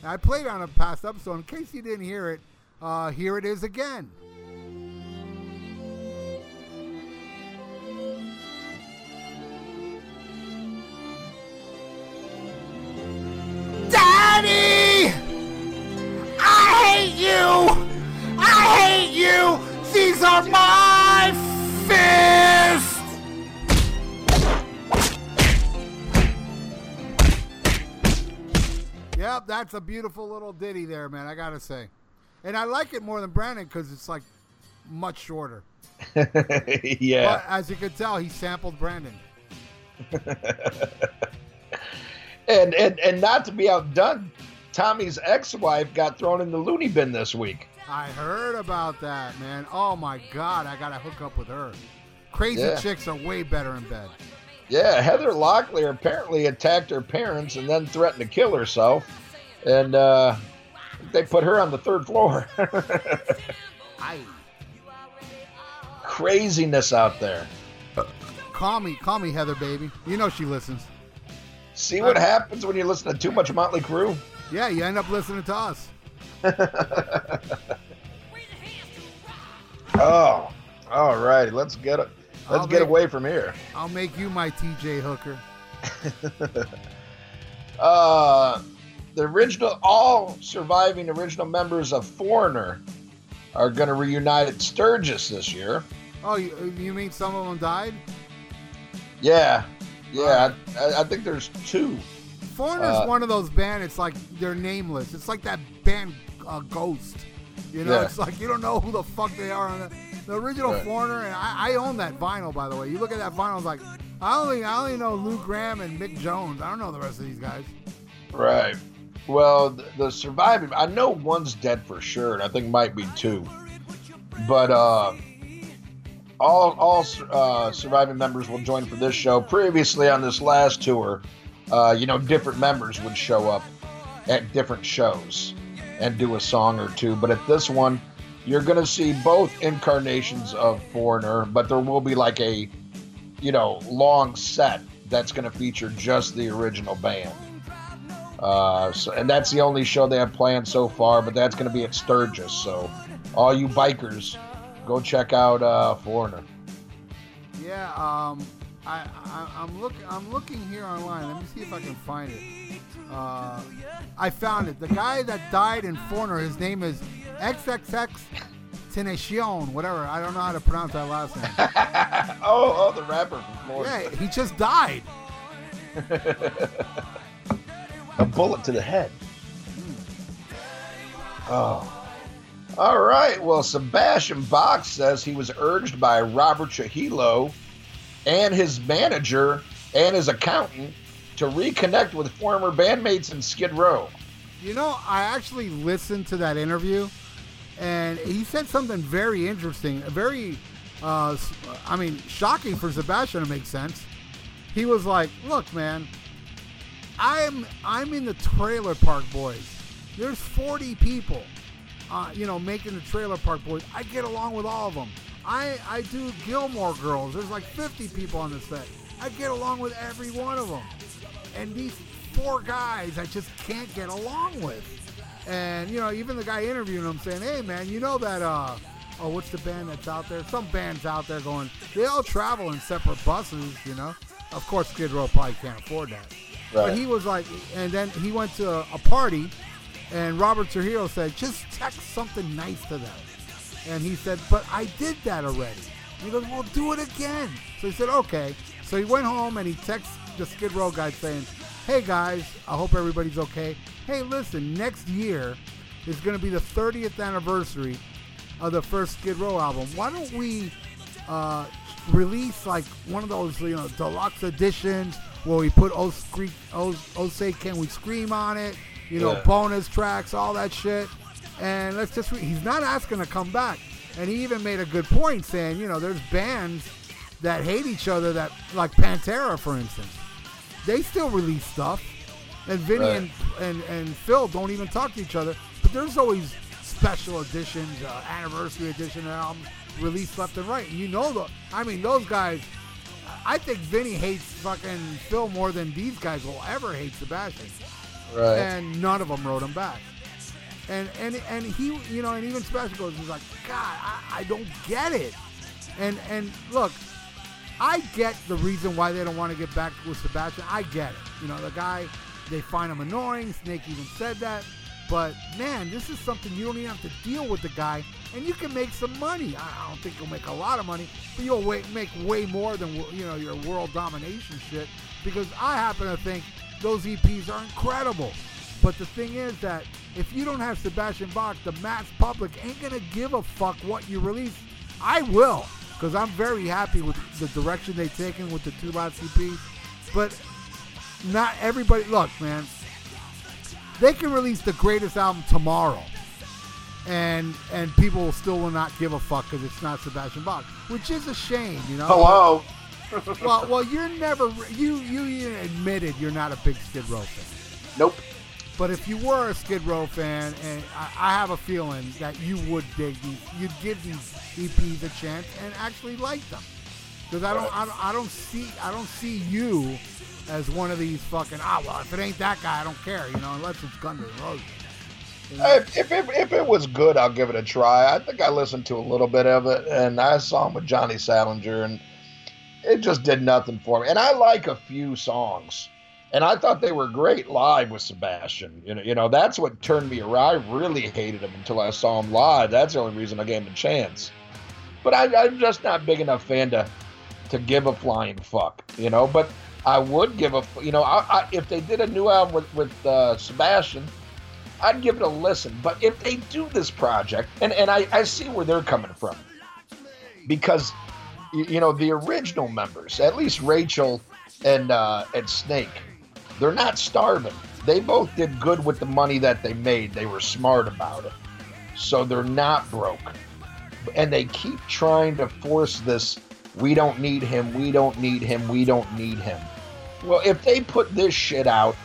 And I played on a past episode. In case you didn't hear it, uh, here it is again. Daddy! I hate you! I hate you! These are my Yep, that's a beautiful little ditty there, man. I gotta say, and I like it more than Brandon because it's like much shorter. yeah. But as you can tell, he sampled Brandon. And, and and not to be outdone, Tommy's ex-wife got thrown in the loony bin this week. I heard about that, man. Oh my god, I gotta hook up with her. Crazy Yeah. chicks are way better in bed. Yeah, Heather Locklear apparently attacked her parents and then threatened to kill herself, and uh, they put her on the third floor. Craziness out there. call me, call me Heather, baby. You know she listens. See what happens when you listen to too much Motley Crue? Yeah, you end up listening to us. Oh, all righty. Let's get it. Let's I'll get make- away from here. I'll make you my TJ hooker. Uh, the original, all surviving original members of Foreigner are going to reunite at Sturgis this year. Oh, you, you mean some of them died? Yeah, yeah. I, I think there's two. Foreigner's Uh, one of those bands. It's like they're nameless. It's like that band uh, Ghost. You know, Yeah. it's like you don't know who the fuck they are. On the, the original Right. Foreigner, and I, I own that vinyl by the way. You look at that vinyl, it's like I only I only know Lou Gramm and Mick Jones. I don't know the rest of these guys. Right. Well, the, the surviving, I know one's dead for sure, and I think might be two. But uh, all all uh, surviving members will join for this show. Previously on this last tour, uh, you know, different members would show up at different shows and do a song or two. But at this one, you're going to see both incarnations of Foreigner, but there will be like a, you know, long set that's going to feature just the original band. Uh, so, and that's the only show they have planned so far, but that's going to be at Sturgis. So, all you bikers, go check out uh, Foreigner. Yeah, um, I, I I'm look I'm looking here online. Let me see if I can find it. Uh, I found it. The guy that died in Foreigner, his name is XXX Tenacion, whatever. I don't know how to pronounce that last name. oh, oh, the rapper from Florida. yeah, he just died. A bullet to the head. Oh. All right. Well, Sebastian Bach says he was urged by Robert Trujillo and his manager and his accountant to reconnect with former bandmates in Skid Row. You know, I actually listened to that interview, and he said something very interesting, very, uh, I mean, shocking for Sebastian to make sense. He was like, "Look, man, I'm I'm in the Trailer Park Boys. There's 40 people, uh, you know, making the Trailer Park Boys. I get along with all of them. I I do Gilmore Girls. There's like 50 people on the set. I get along with every one of them. And these four guys I just can't get along with. And you know, even the guy interviewing them saying, "Hey, man, you know that uh." Oh, what's the band that's out there? Some bands out there going, they all travel in separate buses, you know. Of course, Skid Row probably can't afford that. But he was like, and then he went to a, a party, and Robert Trujillo said, just text something nice to them. And he said, but I did that already. And he goes, well, do it again. So he said, okay. So he went home and he texted the Skid Row guy saying, hey guys, I hope everybody's okay. Hey, listen, next year is going to be the 30th anniversary of the first Skid Row album. Why don't we uh, release like one of those, you know, deluxe editions where we put "Oh, Scream, oh, oh Say Can We Scream" on it, you know, Yeah. bonus tracks, all that shit. And let's just, re- he's not asking to come back. And he even made a good point saying, you know, there's bands that hate each other that, like Pantera, for instance, they still release stuff. And Vinny Right. and, and, and Phil don't even talk to each other. But there's always special editions, uh, anniversary edition albums released left and right. You know, the, I mean, those guys, I think Vinny hates fucking Phil more than these guys will ever hate Sebastian Right. and none of them wrote him back. And and and he, you know, and even Sebastian goes, he's like, God, I, I don't get it. And and look, I get the reason why they don't want to get back with Sebastian. I get it. You know, the guy, they find him annoying. Snake even said that. But man, this is something you don't even have to deal with the guy, and you can make some money. I don't think you'll make a lot of money, but you'll make way more than you know your world domination shit. Because I happen to think those EPs are incredible. But the thing is that if you don't have Sebastian Bach, the mass public ain't gonna give a fuck what you release. I will, because I'm very happy with the direction they've taken with the two last EPs. But not everybody. Look, man, they can release the greatest album tomorrow, and and people still will not give a fuck because it's not Sebastian Bach, which is a shame, you know. Oh, Hello. Well, well, you're never you you even admitted you're not a big Skid Row fan. Nope. But if you were a Skid Row fan, and I, I have a feeling that you would dig these, you'd give these EPs a chance and actually like them. Because I don't, I don't, I don't see, I don't see you as one of these fucking. Ah, well, if it ain't that guy, I don't care. You know, unless it's Guns N' Roses. You know? If, if, it, if it was good, I'll give it a try. I think I listened to a little bit of it, and I saw him with Johnny Solinger, and it just did nothing for me. And I like a few songs, and I thought they were great live with Sebastian. You know, you know that's what turned me around. I really hated him until I saw him live. That's the only reason I gave him a chance. But I, I'm just not big enough fan to to give a flying fuck, you know. But I would give a, you know, I, I, if they did a new album with with uh, Sebastian, I'd give it a listen. But if they do this project, and and I, I see where they're coming from, because you, know the original members, at least Rachel and uh, and Snake, they're not starving. They both did good with the money that they made. They were smart about it, so they're not broke. And they keep trying to force this. We don't need him. We don't need him. We don't need him. Well, if they put this shit out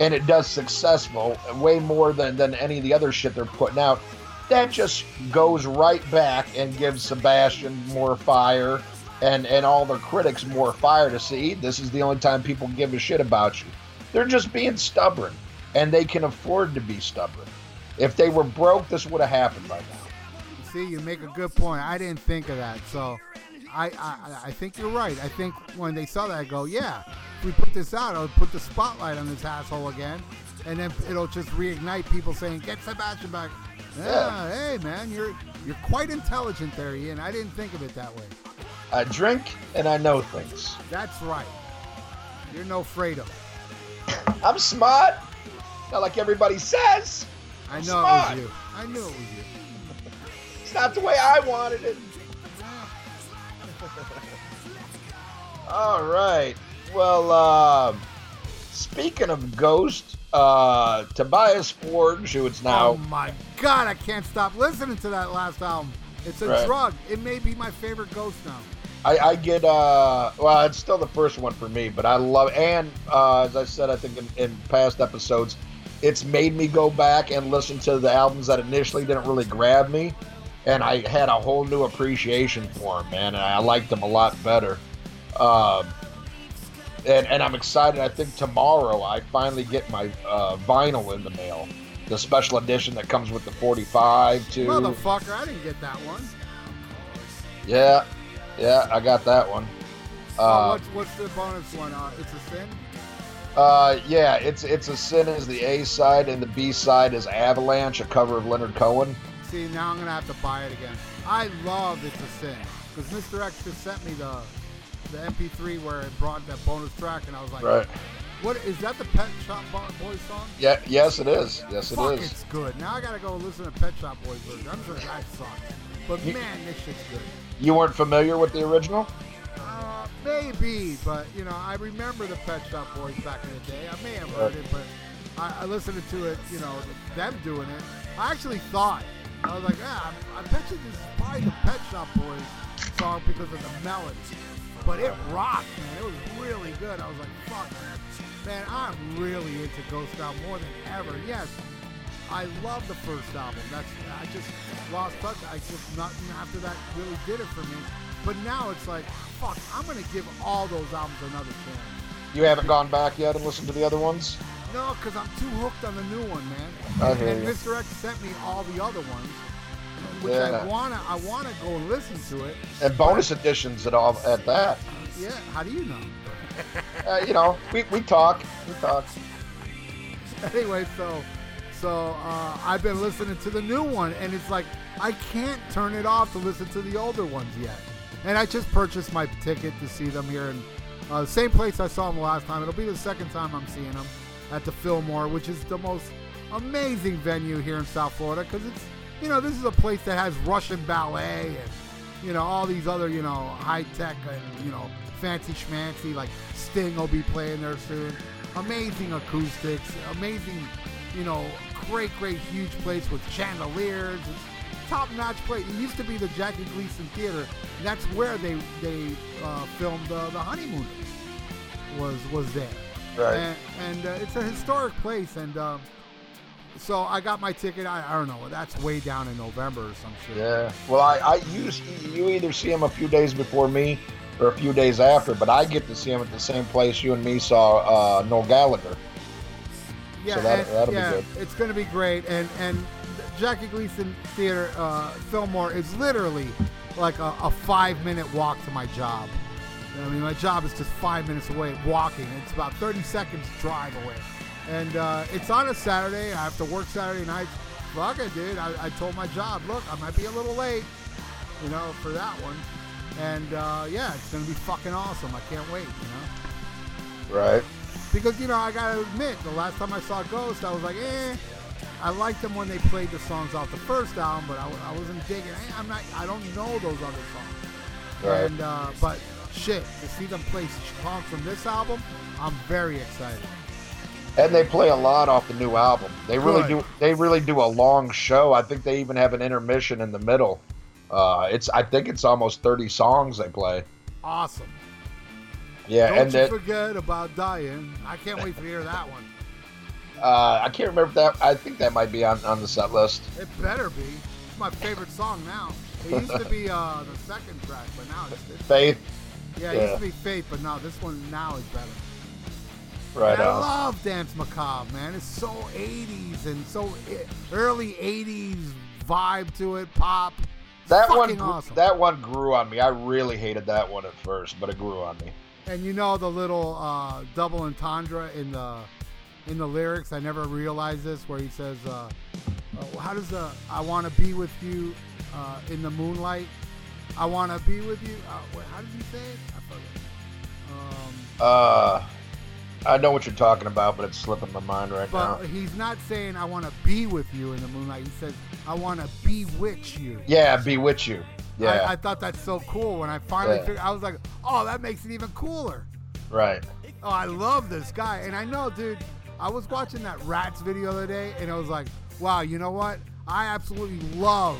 and it does successful, way more than, than any of the other shit they're putting out, that just goes right back and gives Sebastian more fire and, and all the critics more fire to see this is the only time people give a shit about you. They're just being stubborn and they can afford to be stubborn. If they were broke, this would have happened by now. See, you make a good point. I didn't think of that. So I, I, I think you're right. I think when they saw that, I go, yeah, if we put this out, I'll put the spotlight on this asshole again, and then it'll just reignite people saying, "Get Sebastian back." Yeah, Yeah. hey man, you're you're quite intelligent there, Ian. I didn't think of it that way. I drink and I know things. That's right. You're no Fredo. I'm smart. Not like everybody says. I I'm know smart. it was you. I knew it was you. It's not the way I wanted it. All right. Well, uh, speaking of Ghost, uh, Tobias Forge, who it's now. Oh my God, I can't stop listening to that last album. It's a Right. drug. It may be my favorite Ghost now. I, I get uh well it's still the first one for me but i love and uh as i said i think in, in past episodes it's made me go back and listen to the albums that initially didn't really grab me and i had a whole new appreciation for them man and i liked them a lot better um and, and i'm excited i think tomorrow i finally get my uh, vinyl in the mail the special edition that comes with the 45 too Motherfucker, I didn't get that one. yeah yeah i got that one. uh, what's, what's the bonus one? Uh, it's a sin? Uh, yeah, it's it's a sin is the A side and the B side is Avalanche, a cover of Leonard Cohen. See, now I'm gonna have to buy it again. I love It's a Sin because Mr. X just sent me the the MP3 where it brought that bonus track, and I was like, Right. "What is that? The Pet Shop Boys song?" Yeah. Yes, it is. Yes, it Fuck, is. it's good. Now I gotta go listen to Pet Shop Boys version. I'm sure that sucks, but You- man, this shit's good. You weren't familiar with the original? Uh, maybe, but you know, I remember the Pet Shop Boys back in the day. I may have heard it, but I, I listened to it, you know, them doing it. I actually thought I was like, ah, I bet you this is probably the Pet Shop Boys song because of the melody. But it rocked, man. It was really good. I was like, fuck, man. Man, I'm really into Ghost Town more than ever. Yes, I love the first album. That's I just lost touch. I just nothing after that really did it for me. But now it's like, fuck, I'm gonna give all those albums another chance. You haven't gone back yet and listened to the other ones? No, because I'm too hooked on the new one, man. I hear and you. Mr. X sent me all the other ones, which Yeah. I wanna, I wanna go and listen to it. And bonus editions at all at that. Yeah, how do you know? Uh, you know, we, we talk. We talk. anyway, so so uh, I've been listening to the new one, and it's like I can't turn it off to listen to the older ones yet. And I just purchased my ticket to see them here in uh, the same place I saw them last time. It'll be the second time I'm seeing them at the Fillmore, which is the most amazing venue here in South Florida because it's you know this is a place that has Russian ballet and you know all these other you know high tech and you know fancy schmancy like Sting will be playing there soon. Amazing acoustics, amazing you know great great huge place with chandeliers. Top notch place. It used to be the Jackie Gleason Theater. That's where they they uh, filmed uh, the Honeymooners. Was was there. Right. And, and uh, it's a historic place, and um, so I got my ticket. I, I don't know. That's way down in November or some shit. Yeah. Well, I, I use you either see him a few days before me or a few days after, but I get to see him at the same place you and me saw uh, Noel Gallagher. Yeah, So that- and- that'll be yeah, good. It's going to be great, and and Jackie Gleason Theater uh, Fillmore is literally like a, a five minute walk to my job. I mean, my job is just five minutes away walking. It's about 30 seconds drive away. And uh, it's on a Saturday. I have to work Saturday nights. Fuck it, dude. I, I told my job, look, I might be a little late. you know, for that one. And uh, yeah, it's gonna be fucking awesome. I can't wait, you know. Right. Because you know, I gotta admit, the last time I saw Ghost, I was like, eh. I liked them when they played the songs off the first album, but I, I wasn't digging. Eh, I'm not. I don't know those other songs. Right. And uh, but shit, to see them play songs from this album, I'm very excited. And they play a lot off the new album. They really Good. do. They really do a long show. I think they even have an intermission in the middle. Uh, it's. I think it's almost thirty songs they play. Awesome. Yeah, Don't and you then, forget about dying. I can't wait to hear that one. uh, I can't remember that. I think that might be on, on the set list. It better be. It's my favorite song now. It used to be uh, the second track, but now it's, it's Faith. Yeah, it used to be Faith, but now this one now is better. Right I love Dance Macabre, man. It's so 80s and so early 80s vibe to it, pop. That one. awesome. That one grew on me. I really hated that one at first, but it grew on me. And you know the little uh, double entendre in the in the lyrics. I never realized this, where he says, uh, uh, "How does the I want to be with you uh, in the moonlight? I want to be with you." Uh, wait, how did you say it? I forget. Um, Uh, I know what you're talking about, but it's slipping my mind right but now. he's not saying I want to be with you in the moonlight. He says I want to bewitch you. Yeah, bewitch you. Yeah, I, I thought that's so cool when I finally Yeah. figured. I was like, "Oh, that makes it even cooler." right. Oh, I love this guy. And I know, dude, I was watching that Rats video the other day, and I was like, wow, you know what? I absolutely love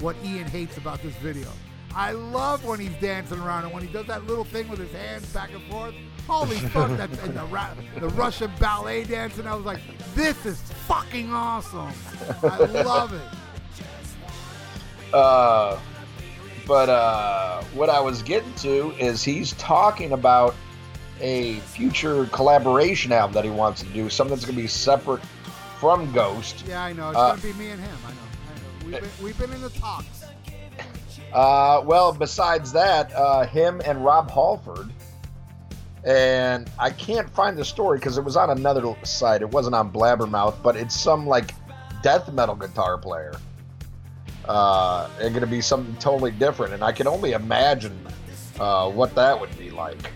what Ian hates about this video. I love when he's dancing around and when he does that little thing with his hands back and forth. Holy fuck, that's in the, ra- the Russian ballet dancing. I was like, this is fucking awesome. I love it. Uh, but uh, what I was getting to is he's talking about a future collaboration album that he wants to do, something that's going to be separate from Ghost. Yeah, I know. It's Uh, going to be me and him. I know. I know. We've been, we've been in the talks. Uh, well, besides that, uh, him and Rob Halford. And I can't find the story because it was on another site. It wasn't on Blabbermouth, but it's some like death metal guitar player. Uh, and going to be something totally different. And I can only imagine uh, what that would be like.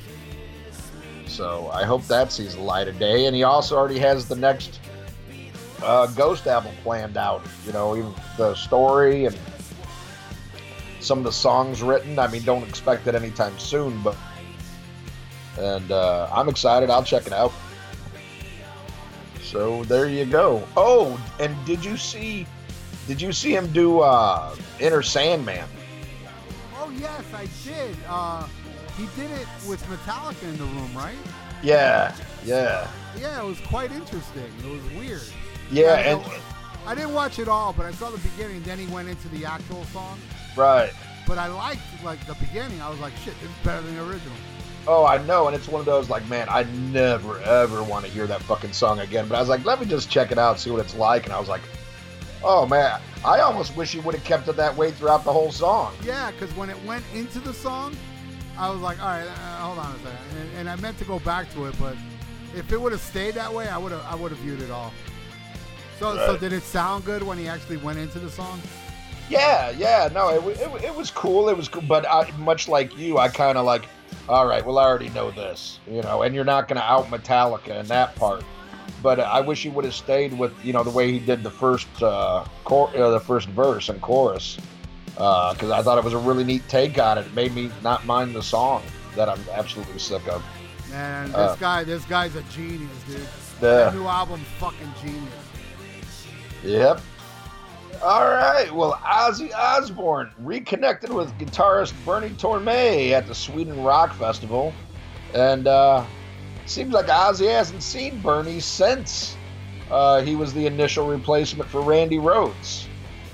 So I hope that sees the light of day. And he also already has the next uh, Ghost album planned out. You know, even the story and some of the songs written. I mean, don't expect it anytime soon, but and uh, I'm excited. I'll check it out. So there you go. Oh, and did you see? Did you see him do uh, Enter Sandman? Oh, yes, I did. Uh, he did it with Metallica in the room, right? Yeah, yeah, Yeah, it was quite interesting. It was weird. yeah, I and know- I didn't watch it all, but I saw the beginning. Then he went into the actual song. Right. But I liked like the beginning. I was like, shit, this is better than the original. Oh, I know, and it's one of those like, man, I never ever want to hear that fucking song again. But I was like, let me just check it out, see what it's like, and I was like, oh man, I almost wish he would have kept it that way throughout the whole song. Yeah, because when it went into the song, I was like, all right, uh, hold on a second, and, and I meant to go back to it, but if it would have stayed that way, I would have I would have viewed it all. So, so did it sound good when he actually went into the song? Yeah, yeah, no, it, it, it was cool. It was cool, but I, much like you, I kind of like, all right, well, I already know this, you know, and you're not going to out Metallica in that part. But I wish he would have stayed with, you know, the way he did the first, uh, cor- uh, the first verse and chorus, because I thought it was a really neat take on it. It made me not mind the song that I'm absolutely sick of. Man, this Uh. guy, this guy's a genius, dude. That new album's fucking genius. Yep. All right. Well, Ozzy Osbourne reconnected with guitarist Bernie Torme at the Sweden Rock Festival, and uh, seems like Ozzy hasn't seen Bernie since uh, he was the initial replacement for Randy Rhoads.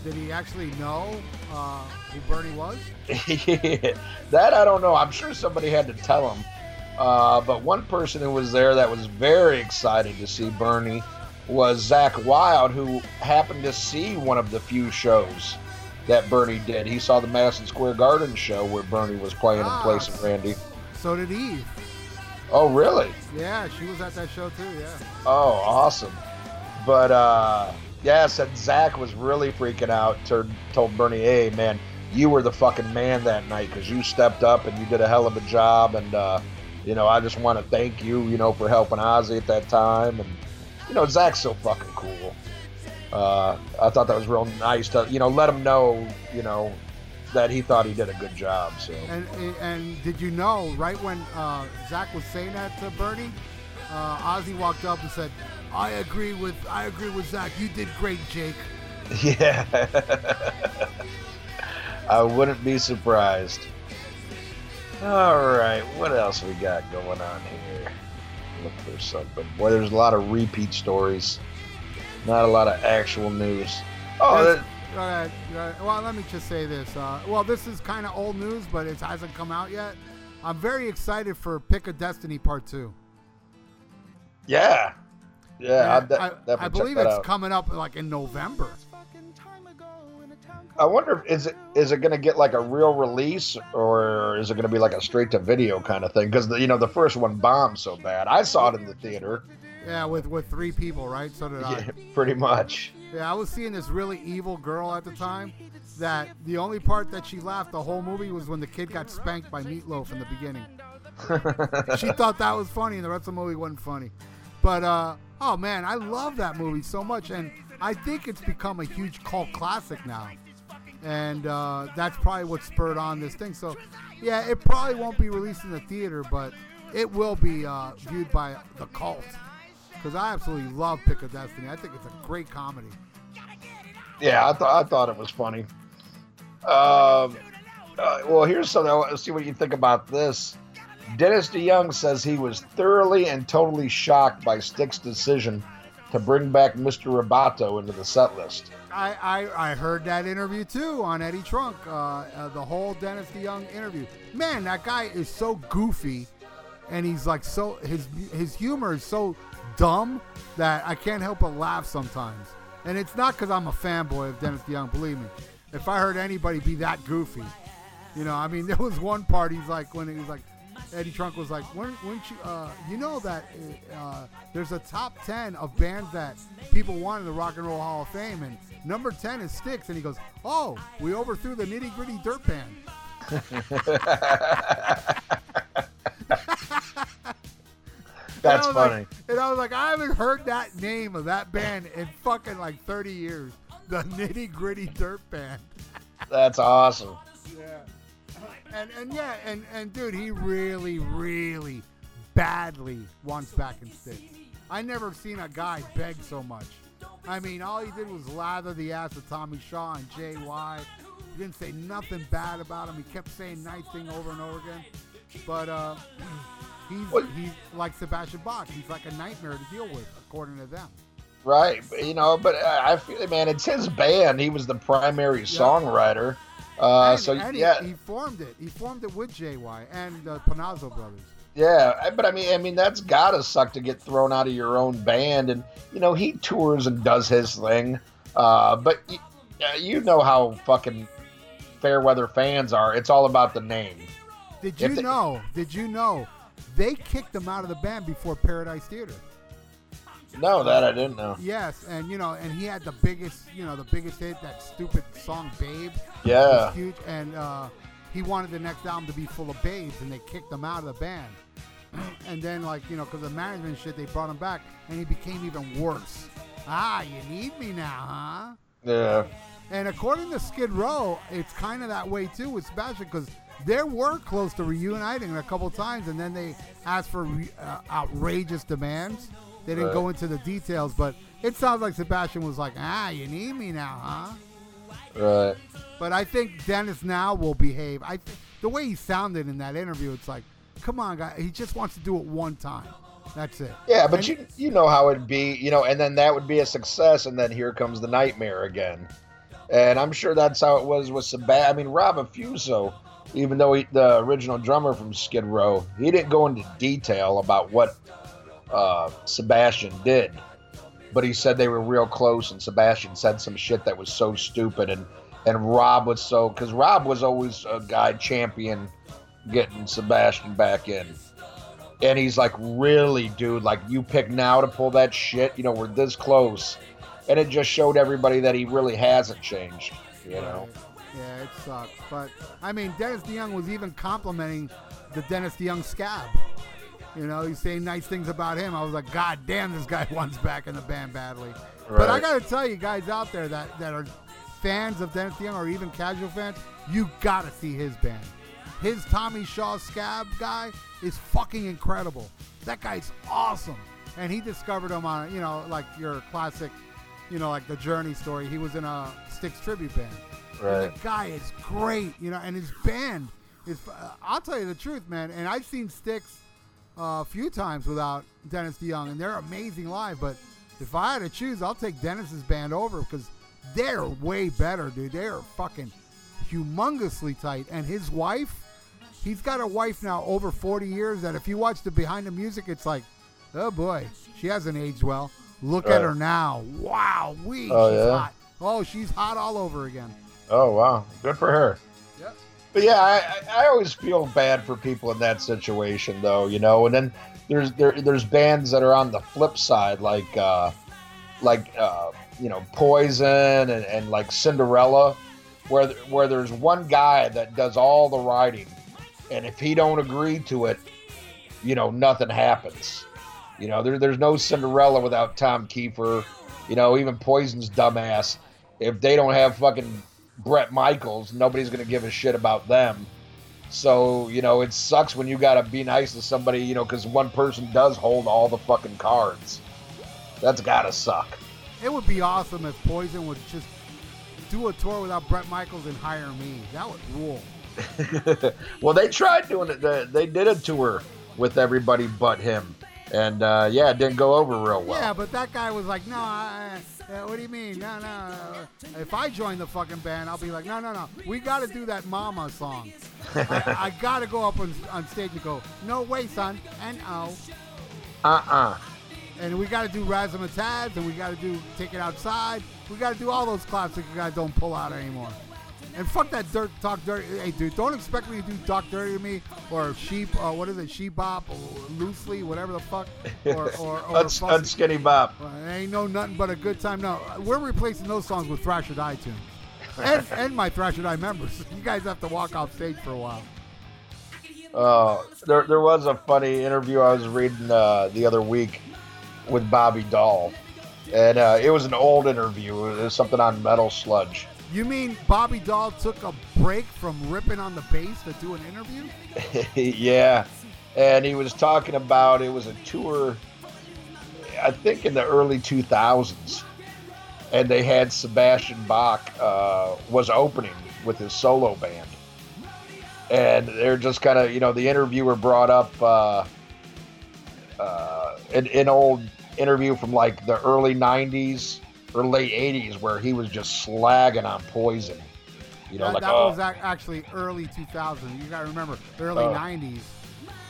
Did he actually know uh, who Bernie was? that I don't know. I'm sure somebody had to tell him. Uh, but one person who was there that was very excited to see Bernie was Zakk Wylde, who happened to see one of the few shows that Bernie did. He saw the Madison Square Garden show where Bernie was playing in Ah. place of Randy. So did Eve. Oh, really? Yeah, she was at that show too. Yeah. Oh, awesome. But uh yeah, said Zakk was really freaking out. Told, told Bernie, "Hey, man, you were the fucking man that night because you stepped up and you did a hell of a job. And uh, you know, I just want to thank you, you know, for helping Ozzy at that time. And you know, Zakk's so fucking cool. Uh, I thought that was real nice to, you know, let him know, you know, that he thought he did a good job. So. And and did you know right when uh, Zakk was saying that to Bernie, uh, Ozzy walked up and said, "I agree with I agree with Zakk. You did great, Jake." Yeah. I wouldn't be surprised. All right, what else we got going on here? Look for something. Boy, there's a lot of repeat stories. Not a lot of actual news. Oh, that, well, let me just say this. Uh, well, this is kind of old news, but it hasn't come out yet. I'm very excited for Pick of Destiny Part Two. Yeah, yeah. I, I, I believe it's out. coming up like in November. I wonder is it is it going to get like a real release or is it going to be like a straight to video kind of thing? Because you know the first one bombed so bad. I saw it in the theater. Yeah, with with three people, right? So did I. pretty much. Yeah, I was seeing this really evil girl at the time. That the only part that she laughed the whole movie was when the kid got spanked by Meatloaf in the beginning. she thought that was funny, and the rest of the movie wasn't funny. But uh, oh man, I love that movie so much, and I think it's become a huge cult classic now. And uh, that's probably what spurred on this thing. So, yeah, it probably won't be released in the theater, but it will be uh, viewed by the cult because I absolutely love Pick of Destiny. I think it's a great comedy. Yeah, I thought I thought it was funny. Um, uh, well, here's something. To see what you think about this. Dennis DeYoung says he was thoroughly and totally shocked by Styx's decision to bring back Mr. Roboto into the set list. I, I, I heard that interview too on Eddie Trunk, uh, uh, the whole Dennis DeYoung interview. Man, that guy is so goofy, and he's like so his his humor is so dumb that I can't help but laugh sometimes. And it's not because I'm a fanboy of Dennis DeYoung, believe me. If I heard anybody be that goofy, you know, I mean, there was one part he's like, when he was like, Eddie Trunk was like, when, when you, uh, you know that uh, there's a top 10 of bands that people want in the Rock and Roll Hall of Fame, and number 10 is Styx. And he goes, oh, we overthrew the nitty gritty dirt band. That's and funny. Like, and I was like, I haven't heard that name of that band in fucking like 30 years. The Nitty Gritty Dirt Band. That's awesome. Yeah. And and yeah, and and dude, he really, really badly wants back in Styx. I never seen a guy beg so much. I mean, all he did was lather the ass of Tommy Shaw and JY. He didn't say nothing bad about him. He kept saying nice thing over and over again. But uh He's well, he's like Sebastian Bach. He's like a nightmare to deal with, according to them. Right, you know, but I feel, it man, it's his band. He was the primary songwriter. Uh, and, so and yeah, he, he, formed it. He formed it with JY and the Panozzo brothers. Yeah, but I mean, I mean that's gotta suck to get thrown out of your own band, and you know he tours and does his thing. Uh, but y- you know how fucking Fairweather fans are. It's all about the name. Did you they, know? Did you know they kicked him out of the band before Paradise Theater. No, that I didn't know. Yes, and you know, and he had the biggest, you know, the biggest hit, that stupid song "Babe." Yeah, huge, and uh, he wanted the next album to be full of babes, and they kicked him out of the band. and then, like you know, because the management shit, they brought him back, and he became even worse. Ah, you need me now, huh? Yeah. And according to Skid Row, it's kind of that way too with Sebastian, because they were close to reuniting a couple times, and then they asked for re- uh, outrageous demands. They didn't right. go into the details, but it sounds like Sebastian was like, "Ah, you need me now, huh?" Right. But I think Dennis now will behave. I th- the way he sounded in that interview, it's like, come on, guy. He just wants to do it one time. That's it. Yeah, but and, you you know how it'd be, you know, and then that would be a success, and then here comes the nightmare again. And I'm sure that's how it was with Sebastian. I mean, Rob Affuso even though he, the original drummer from Skid Row, he didn't go into detail about what uh, Sebastian did, but he said they were real close, and Sebastian said some shit that was so stupid, and and Rob was so because Rob was always a guy champion getting Sebastian back in. And he's like, really, dude, like you pick now to pull that shit. You know, we're this close. And it just showed everybody that he really hasn't changed, you know. Yeah, it sucks. But I mean, Dennis DeYoung was even complimenting the Dennis DeYoung scab. You know, he's saying nice things about him. I was like, God damn, this guy wants back in the band badly. But I got to tell you guys out there that, that are fans of Dennis DeYoung or even casual fans, you got to see his band. His Tommy Shaw scab guy is fucking incredible. That guy's awesome. And he discovered him on, you know, like your classic, you know, like the Journey story. He was in a Styx tribute band. And Right. the guy is great, you know, and his band is. Uh, I'll tell you the truth, man. And I've seen Styx uh, a few times without Dennis DeYoung, and they're amazing live. But if I had to choose, I'll take Dennis's band over because they're way better, dude. They're fucking humongously tight. And his wife, he's got a wife now over 40 years that if you watch the behind the music, it's like, oh boy, she hasn't aged well. Look at her now. Wow, we, Oh, she's yeah? hot. Oh, she's hot all over again. Oh wow, good for her. Yep. But yeah, I, I I always feel bad for people in that situation, though. You know, and then there's there there's bands that are on the flip side, like uh, like uh, you know Poison and, and like Cinderella, where where there's one guy that does all the writing, and if he don't agree to it, you know nothing happens. You know, there, there's no Cinderella without Tom Kiefer. You know, even Poison's dumbass. If they don't have fucking Bret Michaels, nobody's gonna give a shit about them. So you know, it sucks when you gotta be nice to somebody, you know, because one person does hold all the fucking cards. That's gotta suck. It would be awesome if Poison would just do a tour without Bret Michaels and hire me. That would rule. well, they tried doing it. They, they did a tour with everybody but him, and uh, yeah, it didn't go over real well. Yeah, but that guy was like, no, I, uh, what do you mean? No, no. uh, If I join the fucking band, I'll be like, no, no, no. We got to do that Mama song. I, I got to go up on, on stage and go, no way, son. And oh. Uh-uh. And we got to do Razzmatazz, and we got to do Take It Outside. We got to do all those classics you guys don't pull out anymore. And fuck that dirt talk dirty. Hey, dude, don't expect me to do talk dirty to me or sheep. Uh, what is it? Sheep bop loosely, whatever the fuck. Or or, or Uns- unskinny well, it ain't no nothing but a good time. No, we're replacing those songs with Thrasher Die tunes. And, and my Thrasher Die members. You guys have to walk off stage for a while. Uh, there, there was a funny interview I was reading uh, the other week with Bobby Dall, and uh, it was an old interview. It was something on Metal Sludge. You mean Bobby Dall took a break from ripping on the bass to do an interview? yeah, and he was talking about it was a tour, I think in the early 2000s, and they had Sebastian Bach uh, was opening with his solo band, and they're just kind of you know the interviewer brought up uh, uh, an, an old interview from like the early 90s or late 80s where he was just slagging on Poison. You know, that like that oh, was ac- actually early 2000. You got to remember, early Oh. 90s.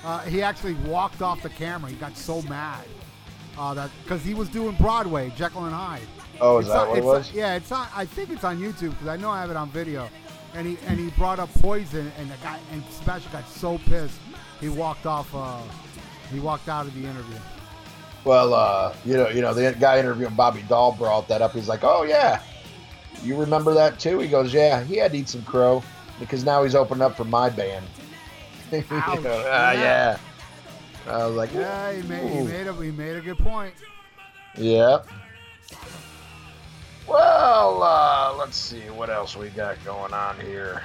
Uh, he actually walked off the camera. He got so mad uh, that because he was doing Broadway, Jekyll and Hyde. oh, is It's that on- what it was? on- yeah, it's on. I think it's on YouTube because I know I have it on video. And he and he brought up poison, and the guy and Sebastian got so pissed, he walked off. Uh, he walked out of the interview. Well, uh, you know, you know, the guy interviewing Bobby Dall brought that up. He's like, "Oh yeah, you remember that too?" He goes, "Yeah, he had to eat some crow because now he's opening up for my band." You know, ah, Yeah. yeah. I was like, Yeah, he made he made a he made a good point. "Yep." Well, uh, let's see what else we got going on here.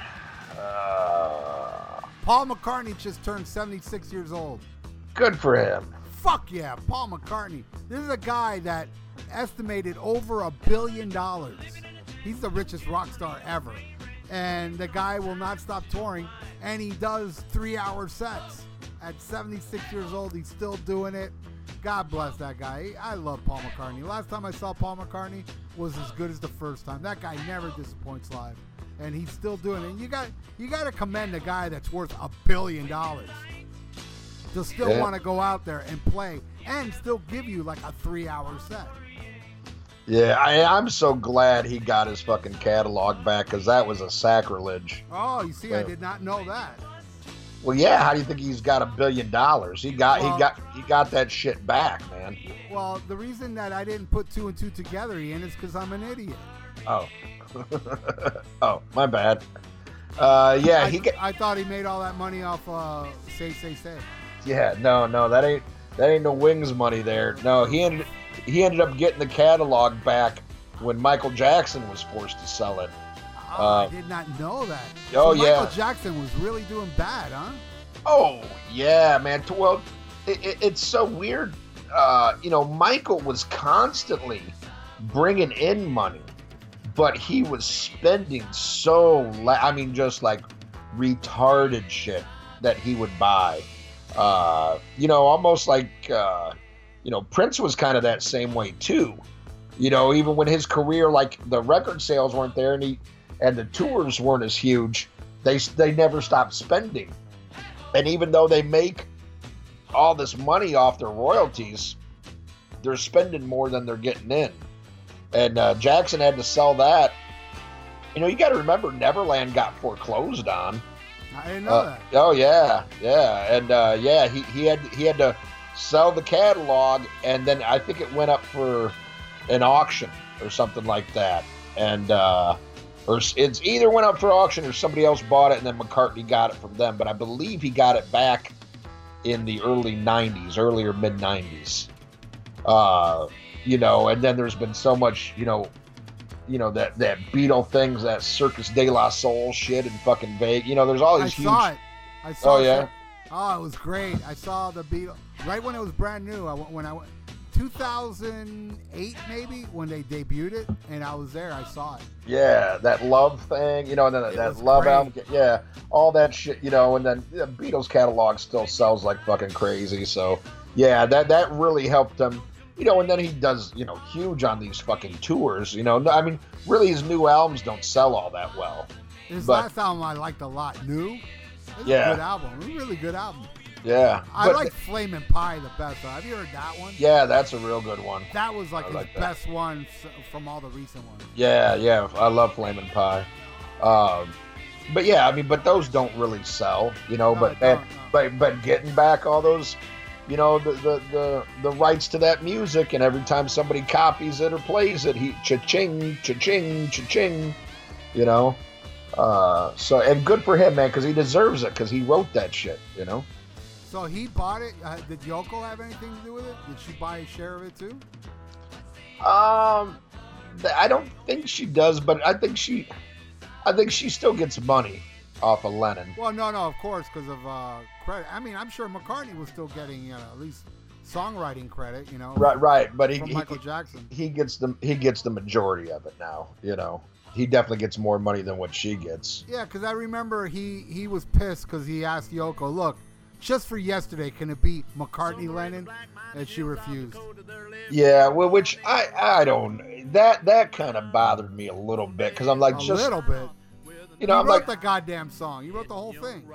Uh, Paul McCartney just turned 76 years old. good for him. Fuck yeah, Paul McCartney. This is a guy that estimated over a billion dollars. He's the richest rock star ever. And the guy will not stop touring, and he does three hour sets. At 76 years old, he's still doing it. God bless that guy. I love Paul McCartney. Last time I saw Paul McCartney was as good as the first time. That guy never disappoints live, and he's still doing it. And you got you got to commend a guy that's worth a billion dollars to still Yeah. want to go out there and play and still give you like a three hour set. Yeah, I, I'm so glad he got his fucking catalog back because that was a sacrilege. Oh, you see, I did not know that. Well, yeah. How do you think he's got a billion dollars? He got Well- he got he got that shit back, man. Well, the reason that I didn't put two and two together, Ian, is because I'm an idiot. Oh. oh, my bad. Uh, yeah, I, he got. I thought he made all that money off uh, Say Say Say. Yeah, no, no, that ain't that ain't no wings money there. No, he ended he ended up getting the catalog back when Michael Jackson was forced to sell it. Oh, Uh, I did not know that. oh, so yeah. Michael Jackson was really doing bad, huh? Oh yeah, man. Well, it, it, it's so weird. Uh, you know, Michael was constantly bringing in money, but he was spending so. La- I mean, just like retarded shit that he would buy. Uh, you know, almost like uh, you know, Prince was kind of that same way too. You know, even when his career, like the record sales weren't there, and he and the tours weren't as huge, they they never stopped spending. And even though they make all this money off their royalties, they're spending more than they're getting in. And uh, Jackson had to sell that. You know, you got to remember Neverland got foreclosed on. I didn't know Uh, that. oh yeah, yeah, and uh, yeah, he, he had he had to sell the catalog, and then I think it went up for an auction or something like that, and uh, or it's either went up for auction or somebody else bought it, and then McCartney got it from them. But I believe he got it back in the early '90s, earlier mid '90s. Uh, you know, and then there's been so much, you know, you know that that Beatle things, that Circus de la Soul shit, and fucking Vegas. You know, there's all I these huge. saw it. I saw Oh, yeah? it. Oh, it was great. I saw the Beatles right when it was brand new. I went when I went 2008 maybe when they debuted it, and I was there. I saw it. Yeah, that love thing, you know, and then It that love great. album, yeah, all that shit, you know, and then the Beatles catalog still sells like fucking crazy. So yeah, that that really helped him, you know. And then he does, you know, huge on these fucking tours, you know. I mean, really, his new albums don't sell all that well. His But- last album I liked a lot. New. It's Yeah. a good album. A really good album. Yeah, I but- like Flamin' Pie the best. though. Have you heard that one? Yeah, that's a real good one. That was like like that. best one from all the recent ones. Yeah, yeah, I love Flamin' Pie. Um, but yeah, I mean, but those don't really sell, you know. No, but that, no. but but getting back all those, you know, the, the the the rights to that music, and every time somebody copies it or plays it, he cha-ching, cha-ching, cha-ching, you know. Uh, so and good for him, man, because he deserves it, because he wrote that shit, you know. So he bought it. Uh, did Yoko have anything to do with it? Did she buy a share of it too? Um, I don't think she does, but I think she, I think she still gets money off of Lennon. Well, no, no, of course, because of uh, credit. I mean, I'm sure McCartney was still getting uh, at least songwriting credit, you know, Right, right, but he, from he Michael Jackson. he gets the he gets the majority of it now. You know, he definitely gets more money than what she gets. Yeah, because I remember he he was pissed because he asked Yoko, "Look, just for yesterday, can it be McCartney Lennon?" And she refused. Yeah, well, which I I don't that that kind of bothered me a little bit because I'm like a just little bit. you know he I'm wrote like the goddamn song. You wrote the whole thing.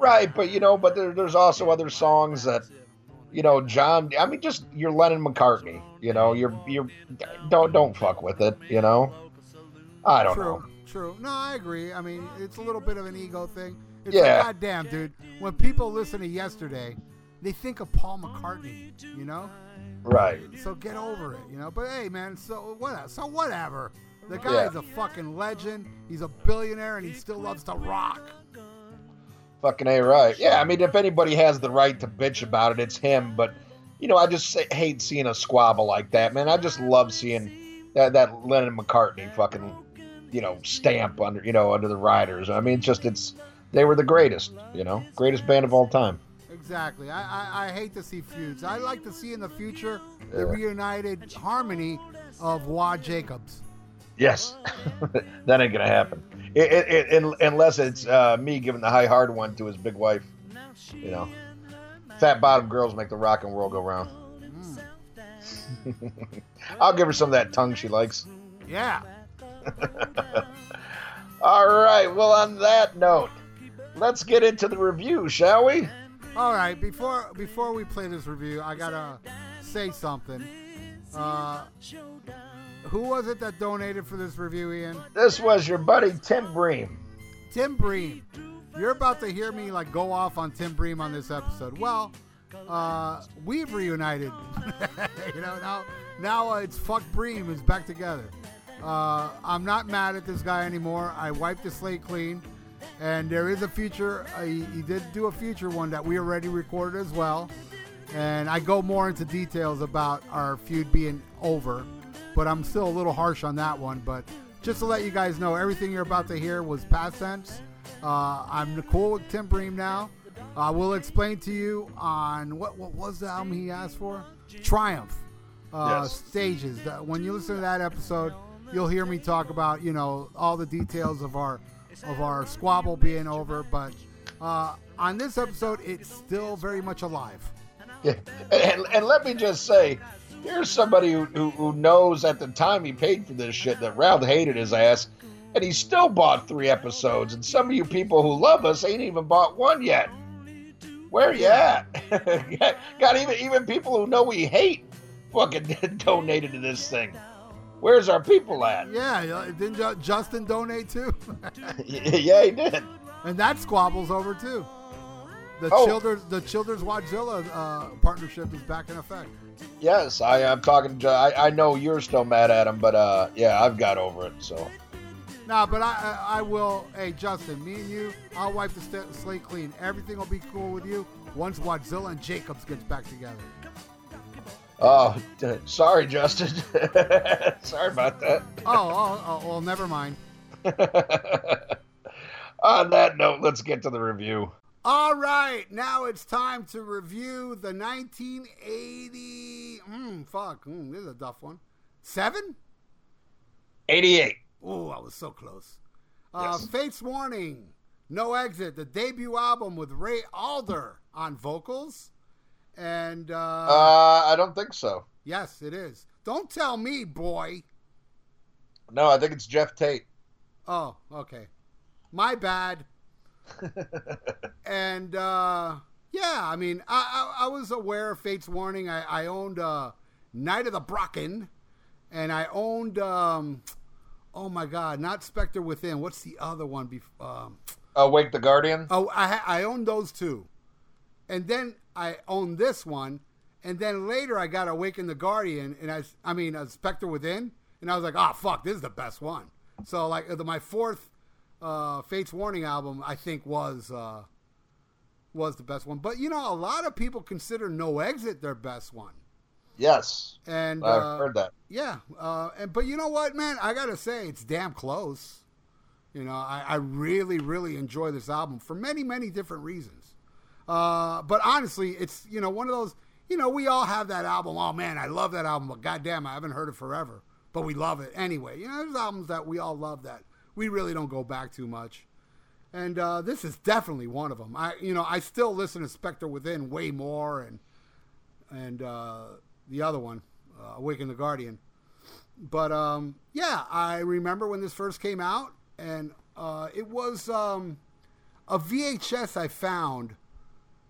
Right, but you know, but there, there's also other songs that you know John. I mean, just you're Lennon McCartney. You know, you're you're don't don't fuck with it. You know, I don't True, know. true. True. No, I agree. I mean, it's a little bit of an ego thing. It's Yeah. like, goddamn, dude. When people listen to yesterday, they think of Paul McCartney. You know. Right. So get over it, you know. But hey, man, so what? So whatever. The guy Yeah. is a fucking legend. He's a billionaire, and he still loves to rock. Fucking a right. Yeah, I mean, if anybody has the right to bitch about it, it's him. But you know, I just hate seeing a squabble like that, man. I just love seeing that that Lennon McCartney fucking you know stamp under you know under the riders. I mean, it's just it's they were the greatest, you know, greatest band of all time. Exactly. I, I, I hate to see feuds. I like to see in the future the Yeah. reunited harmony of Wad Jacobs. Yes, that ain't gonna happen. It, it, it, unless it's uh, me giving the high hard one to his big wife. You know, fat bottom girls make the rock and roll go round. Mm. I'll give her some of that tongue she likes. Yeah. All right. Well, on that note, let's get into the review, shall we? All right. Before before we play this review, I gotta say something. Uh, who was it that donated for this review, Ian? This was your buddy Tim Bream. Tim Bream. You're about to hear me like go off on Tim Bream on this episode. Well, uh, we've reunited. you know now now uh, it's fuck Bream is back together. Uh, I'm not mad at this guy anymore. I wiped the slate clean, and there is a future. Uh, he, he did do a future one that we already recorded as well, and I go more into details about our feud being over, but I'm still a little harsh on that one. But just to let you guys know, everything you're about to hear was past tense. Uh, I'm cool with Tim Bream now. I will explain to you on what what was the album he asked for? Triumph uh, Yes. stages. When you listen to that episode, you'll hear me talk about you know all the details of our of our squabble being over. But uh, on this episode, it's still very much alive. Yeah. And, and let me just say, here's somebody who, who, who knows at the time he paid for this shit that Ralph hated his ass, and he still bought three episodes. And some of you people who love us ain't even bought one yet. Where you at? Got even even people who know we hate fucking donated to this thing. Where's our people at? Yeah, uh, didn't Justin donate too? yeah, he did. and that squabble's over too. The Oh. Childers the Childers Watchzilla uh, partnership is back in effect. Yes, I am talking. To, I, I know you're still mad at him, but uh, yeah, I've got over it. So Nah, but I, I I will. Hey, Justin, me and you, I'll wipe the st- slate clean. Everything will be cool with you once Wattzilla and Jacobs gets back together. Oh, sorry, Justin. sorry about that. Oh, oh, oh, well, never mind. On that note, let's get to the review. All right, now it's time to review the 1980. Hmm, fuck. Mm, this is a tough one. Seven? 88. Oh, I was so close. Uh, Yes. Fates Warning, No Exit, the debut album with Ray Alder on vocals. And uh, Uh, I don't think so. yes, it is. Don't tell me, boy. No, I think it's Geoff Tate. Oh, okay. My bad. and uh, yeah, I mean, I, I, I was aware of Fates Warning. I, I owned uh, Night of the Brocken, and I owned, um, oh my God, not Spectre Within. What's the other one? Bef- um, Awake the Guardian. oh, I, I owned those two. And then I owned this one. And then later I got Awaken the Guardian, and I, I mean, uh, Spectre Within. And I was like, oh, fuck, this is the best one. So, like, the, my fourth uh, Fates Warning album, I think, was uh, was the best one. But, you know, a lot of people consider No Exit their best one. Yes, And I've uh, heard that. yeah, uh, and but you know what, man? I gotta say, it's damn close. You know, I, I really, really enjoy this album for many, many different reasons. Uh, but honestly, it's you know one of those. You know, we all have that album. Oh man, I love that album, but goddamn, I haven't heard it forever. But we love it anyway. You know, there's albums that we all love that we really don't go back too much. And uh, this is definitely one of them. I, you know, I still listen to Spectre Within way more, and and uh, the other one, uh, Awaken the Guardian. But um, yeah, I remember when this first came out, and uh, it was um, a VHS I found.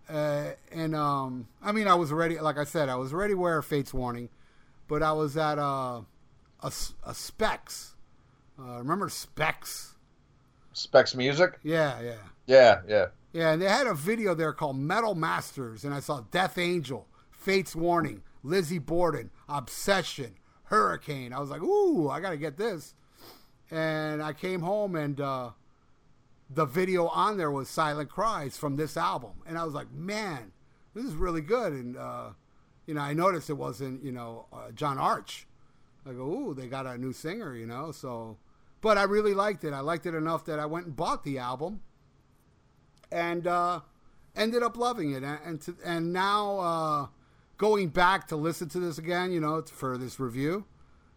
Uh, and um, I mean, I was already, like I said, I was already aware of Fates Warning, but I was at a a, s- a Specs. Uh, remember Specs? Specs Music. Yeah, yeah. Yeah, yeah. Yeah, and they had a video there called Metal Masters, and I saw Death Angel, Fates Warning, Lizzie Borden, Obsession, Hurricane. I was like, ooh, I got to get this. And I came home, and uh, the video on there was Silent Cries from this album. And I was like, man, this is really good. And, uh, you know, I noticed it wasn't, you know, uh, John Arch. I go, ooh, they got a new singer, you know, so. But I really liked it. I liked it enough that I went and bought the album and uh, ended up loving it. And and, to, and now uh, going back to listen to this again, you know, for this review,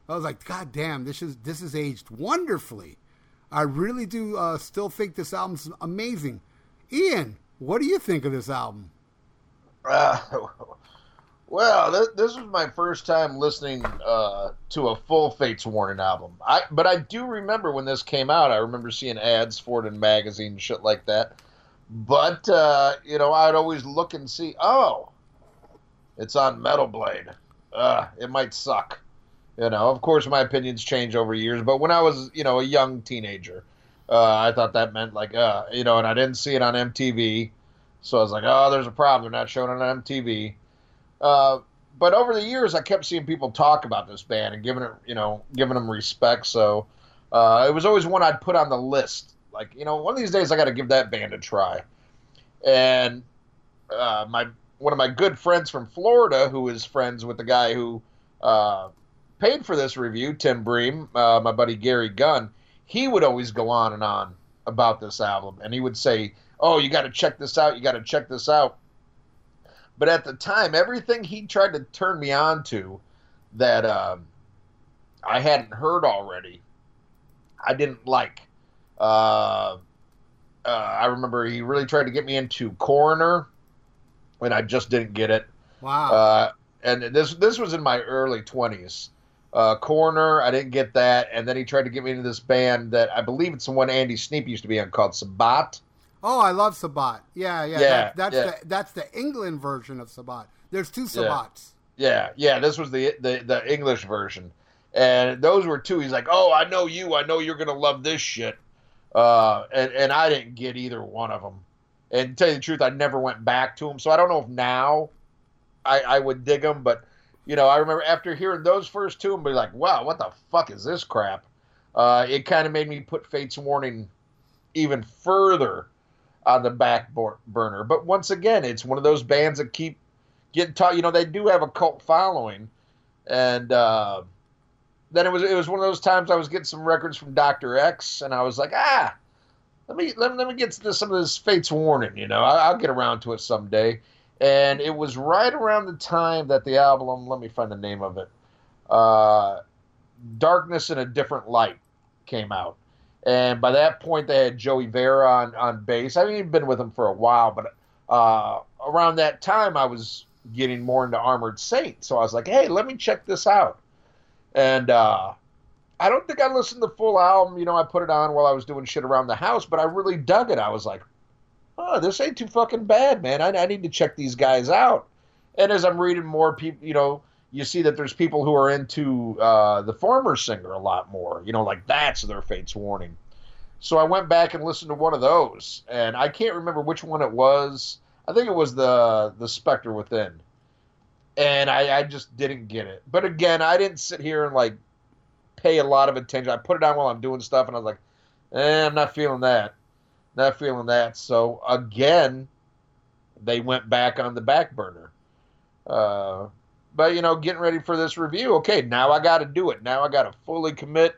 I was like, God damn, this is this is aged wonderfully. I really do uh, still think this album's amazing. Ian, what do you think of this album? Uh, well, this, this was my first time listening uh, to a full Fates Warning album. I but I do remember when this came out. I remember seeing ads for it in magazines, shit like that. But uh, you know, I'd always look and see. Oh, it's on Metal Blade. Uh, it might suck. You know, of course, my opinions change over years. But when I was, you know, a young teenager, uh, I thought that meant like, uh, you know, and I didn't see it on MTV. So I was like, oh, there's a problem. They're not showing it on MTV. Uh, but over the years, I kept seeing people talk about this band and giving it, you know, giving them respect. So uh, it was always one I'd put on the list. Like, you know, one of these days I got to give that band a try. And uh, my one of my good friends from Florida, who is friends with the guy who uh, paid for this review, Tim Bream, uh, my buddy Gary Gunn, he would always go on and on about this album, and he would say, "Oh, you got to check this out. You got to check this out." But at the time, everything he tried to turn me on to that um, I hadn't heard already, I didn't like. Uh, uh, I remember he really tried to get me into Coroner, and I just didn't get it. Wow. Uh, and this this was in my early twenties. Uh, Coroner, I didn't get that, and then he tried to get me into this band that I believe it's the one Andy Sneap used to be on called Sabbat. Oh, I love Sabbat. Yeah, yeah. Yeah, that, that's yeah. the that's the England version of Sabbat. There's two Sabbats. Yeah, yeah, this was the the the English version, and those were two. He's like, "Oh, I know you. I know you're gonna love this shit," uh, and and I didn't get either one of them. And to tell you the truth, I never went back to them, so I don't know if now I, I would dig them. But you know, I remember after hearing those first two and be like, "Wow, what the fuck is this crap?" Uh, it kind of made me put Fates Warning even further on the back burner. But once again, it's one of those bands that keep getting taught. You know, they do have a cult following, and uh, then it was it was one of those times I was getting some records from Doctor X, and I was like, ah, let me let, me- let me get to some of this Fates Warning. You know, I, I'll get around to it someday. And it was right around the time that the album. Let me find the name of it. Uh, Darkness in a Different Light came out. And by that point, they had Joey Vera on, on bass. I haven't even been with him for a while, but uh, around that time, I was getting more into Armored Saint. So I was like, hey, let me check this out. And uh, I don't think I listened to the full album. You know, I put it on while I was doing shit around the house, but I really dug it. I was like, oh, this ain't too fucking bad, man. I, I need to check these guys out. And as I'm reading more people, you know, you see that there's people who are into uh, the former singer a lot more. You know, like that's their fate's warning. So I went back and listened to one of those, and I can't remember which one it was. I think it was the the Spectre Within, and I, I just didn't get it. But again, I didn't sit here and like pay a lot of attention. I put it on while I'm doing stuff, and I was like, eh, I'm not feeling that, not feeling that. So again, they went back on the back burner. Uh, but you know, getting ready for this review. Okay, now I got to do it. Now I got to fully commit,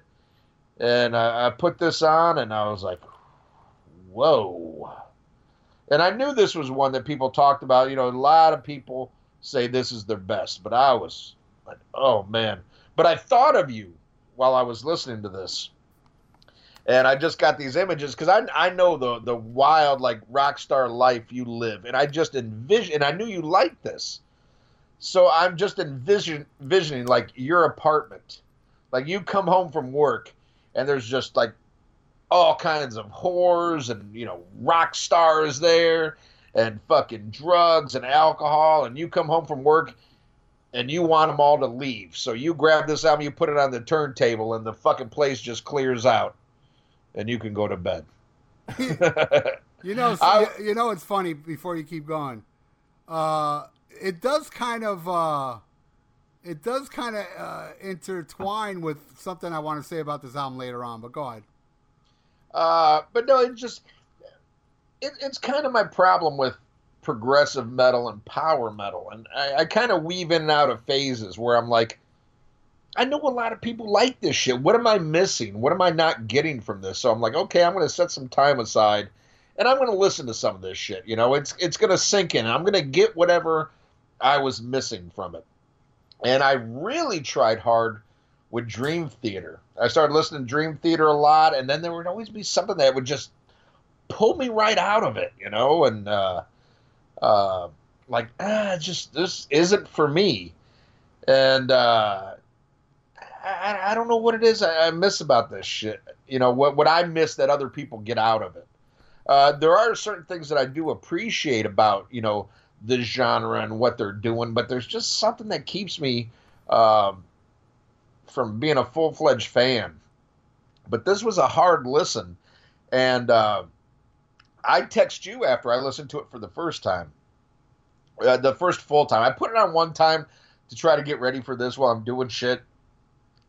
and I, I put this on, and I was like, whoa. And I knew this was one that people talked about. You know, a lot of people say this is their best, but I was like, oh man. But I thought of you while I was listening to this. And I just got these images because I, I know the the wild like rock star life you live, and I just envision and I knew you liked this, so I'm just envision, envisioning like your apartment, like you come home from work, and there's just like all kinds of whores and you know rock stars there, and fucking drugs and alcohol, and you come home from work, and you want them all to leave, so you grab this album, you put it on the turntable, and the fucking place just clears out, and you can go to bed. You know, I- you know, it's funny. Before you keep going, uh, it does kind of, uh, it does kind of uh, intertwine with something I want to say about this album later on. But go ahead. Uh, but no, it just it, it's kind of my problem with progressive metal and power metal, and I, I kind of weave in and out of phases where I'm like, I know a lot of people like this shit. What am I missing? What am I not getting from this? So I'm like, okay, I'm going to set some time aside, and I'm going to listen to some of this shit. You know, it's it's going to sink in. I'm going to get whatever I was missing from it, and I really tried hard with Dream Theater. I started listening to Dream Theater a lot, and then there would always be something that would just pull me right out of it, you know, and uh, uh, like ah, just this isn't for me, and uh, I, I don't know what it is I, I miss about this shit. You know what what I miss that other people get out of it. Uh, there are certain things that I do appreciate about you know the genre and what they're doing, but there's just something that keeps me. Um, from being a full fledged fan. But this was a hard listen, and uh, I text you after I listened to it for the first time, uh, the first full time. I put it on one time. to try to get ready for this while I'm doing shit.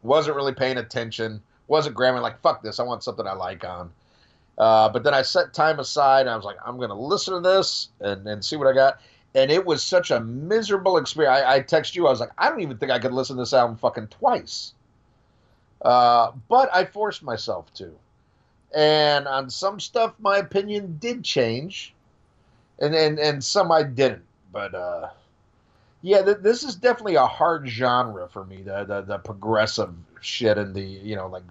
Wasn't really paying attention. Wasn't grabbing like fuck this. I want something I like on. Uh, but then I set time aside. And I was like, I'm gonna listen to this and, and see what I got. And it was such a miserable experience. I, I text you. I was like, I don't even think I could listen to this album fucking twice. Uh, but I forced myself to. And on some stuff, my opinion did change, and and, and some I didn't. But uh, yeah, th- this is definitely a hard genre for me. The, the the progressive shit and the you know like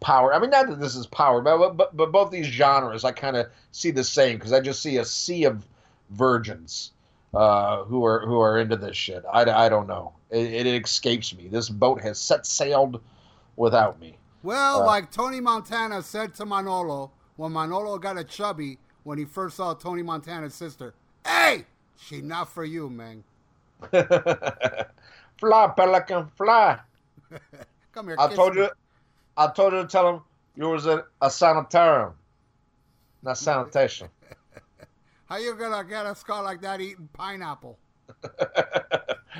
power. I mean, not that this is power, but but, but both these genres I kind of see the same because I just see a sea of virgins uh, who are who are into this shit. I, I don't know. It, it escapes me. This boat has set sailed without me. Well, uh, like Tony Montana said to Manolo when Manolo got a chubby when he first saw Tony Montana's sister. Hey, she not for you, man. fly, pelican, fly. Come here. I told me. you. I told you to tell him you was a, a sanitarium, not sanitation. How you gonna get a skull like that eating pineapple?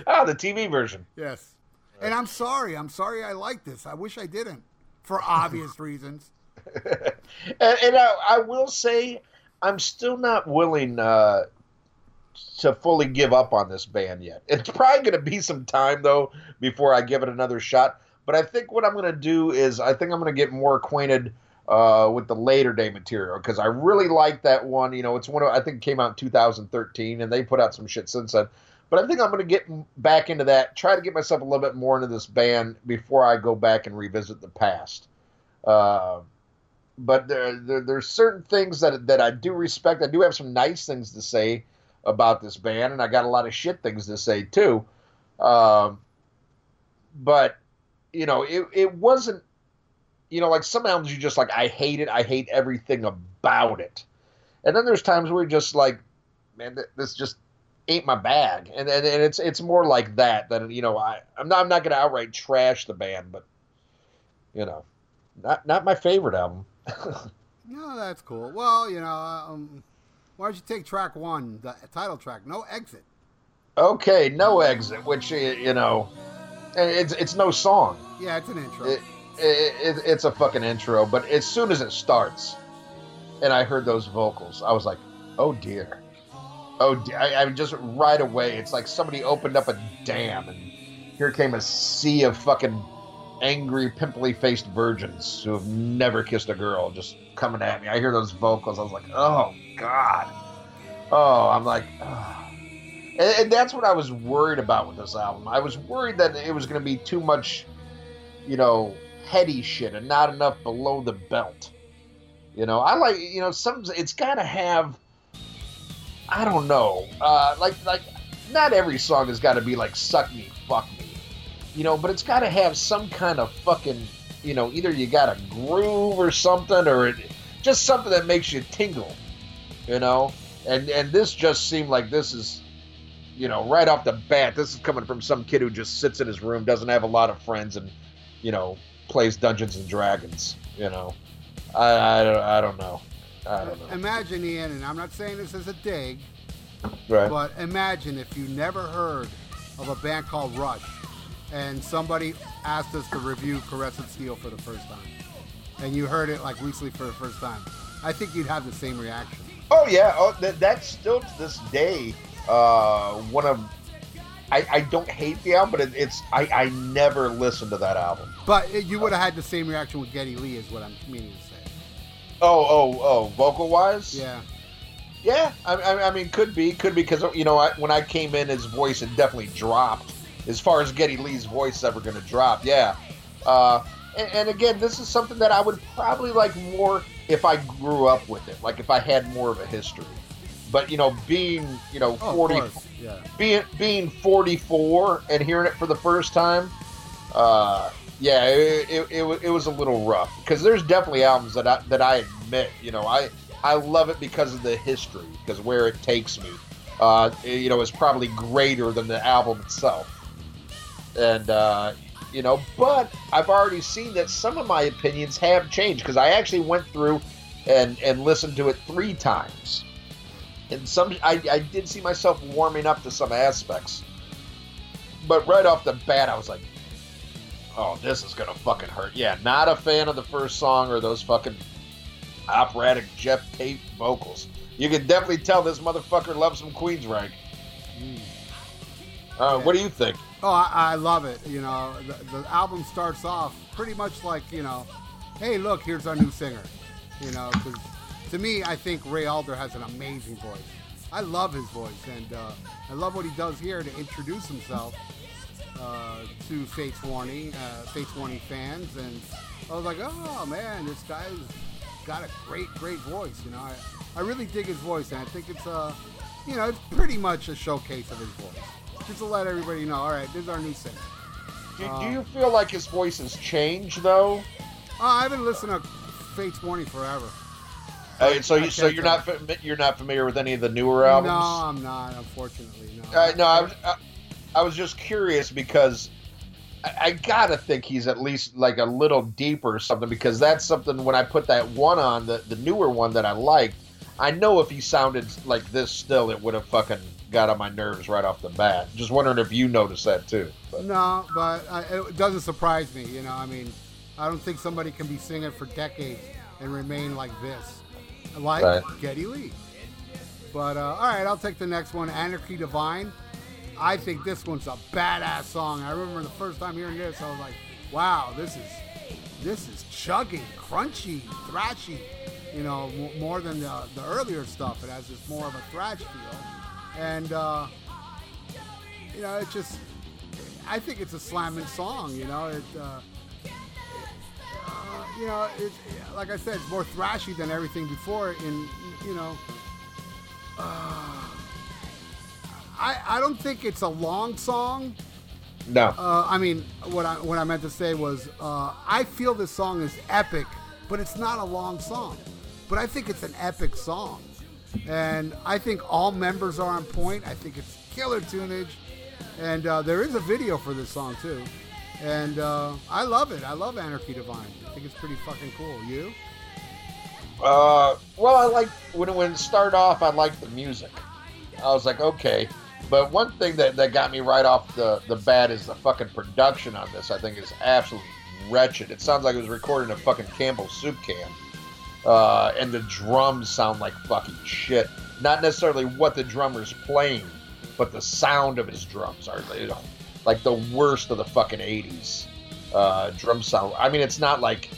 ah, the TV version. Yes. And I'm sorry. I'm sorry I like this. I wish I didn't, for obvious reasons. and, and I, I, will say, I'm still not willing uh, to fully give up on this band yet. It's probably going to be some time though before I give it another shot. But I think what I'm going to do is I think I'm going to get more acquainted uh, with the later day material because I really like that one. You know, it's one of I think came out in 2013, and they put out some shit since then. But I think I'm going to get back into that. Try to get myself a little bit more into this band before I go back and revisit the past. Uh, but there, there, there's certain things that that I do respect. I do have some nice things to say about this band, and I got a lot of shit things to say too. Um, but you know, it it wasn't. You know, like some albums you just like, I hate it. I hate everything about it. And then there's times where you're just like, man, this just ain't my bag, and and, and it's it's more like that than you know I I'm not I'm not gonna outright trash the band, but you know, not not my favorite album. no, that's cool. Well, you know, um, why don't you take track one, the title track, no exit. Okay, no exit, which you know, it's it's no song. Yeah, it's an intro. It, it, it, it's a fucking intro, but as soon as it starts, and I heard those vocals, I was like, oh dear. Oh, I, I just right away. It's like somebody opened up a dam, and here came a sea of fucking angry, pimply faced virgins who have never kissed a girl just coming at me. I hear those vocals. I was like, oh god. Oh, I'm like, oh. And, and, that's what I was worried about with this album. I was worried that it was going to be too much, you know, heady shit and not enough below the belt. You know, I like, you know, some it's got to have I don't know. Uh, like like not every song has got to be like suck me, fuck me, you know. But it's got to have some kind of fucking, you know, either you got a groove or something, or it, just something that makes you tingle, you know. And and this just seemed like this is, you know, right off the bat, this is coming from some kid who just sits in his room, doesn't have a lot of friends, and you know, plays Dungeons and Dragons. You know, I I, I don't know. I don't know. Imagine, Ian, and I'm not saying this as a dig, right. but imagine if you never heard of a band called Rush and somebody asked us to review Caress of Steel for the first time, and you heard it like recently for the first time. I think you'd have the same reaction. Oh yeah, oh, that, that's still to this day uh, one of. I, I don't hate the album, but it, it's I, I never listened to that album. But you would have had the same reaction with Geddy Lee, is what I'm meaning to say. Oh, oh, oh, vocal wise? Yeah. Yeah, I, I, I mean, could be, could be, because, you know, I, when I came in, his voice had definitely dropped. As far as Geddy Lee's voice ever going to drop, yeah. Uh, and, and, again, this is something that I would probably like more if I grew up with it, like if I had more of a history. But you know, being you know oh, forty, yeah. being being forty four and hearing it for the first time, uh, yeah, it, it, it, it was a little rough because there's definitely albums that I, that I admit, you know, I I love it because of the history, because where it takes me, uh, you know, is probably greater than the album itself. And uh, you know, but I've already seen that some of my opinions have changed because I actually went through and and listened to it three times, and some I, I did see myself warming up to some aspects. but right off the bat, I was like, "Oh, this is gonna fucking hurt." Yeah, not a fan of the first song or those fucking operatic Geoff Tate vocals. You can definitely tell this motherfucker loves some Queensryche. Uh, what do you think? Oh, I, I love it. You know, the, the album starts off pretty much like, you know, hey, look, here's our new singer. You know, because to me, I think Ray Alder has an amazing voice. I love his voice, and uh, I love what he does here to introduce himself uh, to Fates Warning, uh, Fates Warning fans. And I was like, oh man, this guy's got a great, great voice. You know, I, I really dig his voice, and I think it's uh, you know, it's pretty much a showcase of his voice, just to let everybody know. All right, this is our new singer. Do, do you feel like his voice has changed though? Uh, I've been listening to Fates Warning forever. Uh, so you, so you're not fami- you're not familiar with any of the newer albums? No, I'm not. Unfortunately, no. Uh, no, I was I, I was just curious because I, I gotta think he's at least like a little deeper or something because that's something when I put that one on the the newer one that I liked. I know if he sounded like this still, it would have fucking got on my nerves right off the bat. Just wondering if you noticed that too. But, No, but uh, it doesn't surprise me. You know, I mean, I don't think somebody can be singing for decades and remain like this, like Right. Geddy Lee. But uh, all right, I'll take the next one, Anarchy Divine. I think this one's a badass song. I remember the first time hearing this, I was like, "Wow, this is this is chugging, crunchy, thrashy." You know, m- more than the, the earlier stuff. It has this more of a thrash feel, and uh, you know, it just I think it's a slamming song. You know, it. Uh, uh, you know, it, like I said, it's more thrashy than everything before. In you know, uh, I I don't think it's a long song. no, Uh, I mean, what I what I meant to say was, uh, I feel this song is epic, but it's not a long song. But I think it's an epic song, and I think all members are on point. I think it's killer tunage, and uh, there is a video for this song too, and uh, I love it. I love Anarchy Divine. I think it's pretty fucking cool. You? Uh, well, I like when it, when it started off. I liked the music. I was like, okay. But one thing that, that got me right off the, the bat is the fucking production on this. I think is absolutely wretched. It sounds like it was recorded in a fucking Campbell's soup can. Uh, and the drums sound like fucking shit. Not necessarily what the drummer's playing, but the sound of his drums are like the worst of the fucking 80s uh, drum sound. I mean, it's not like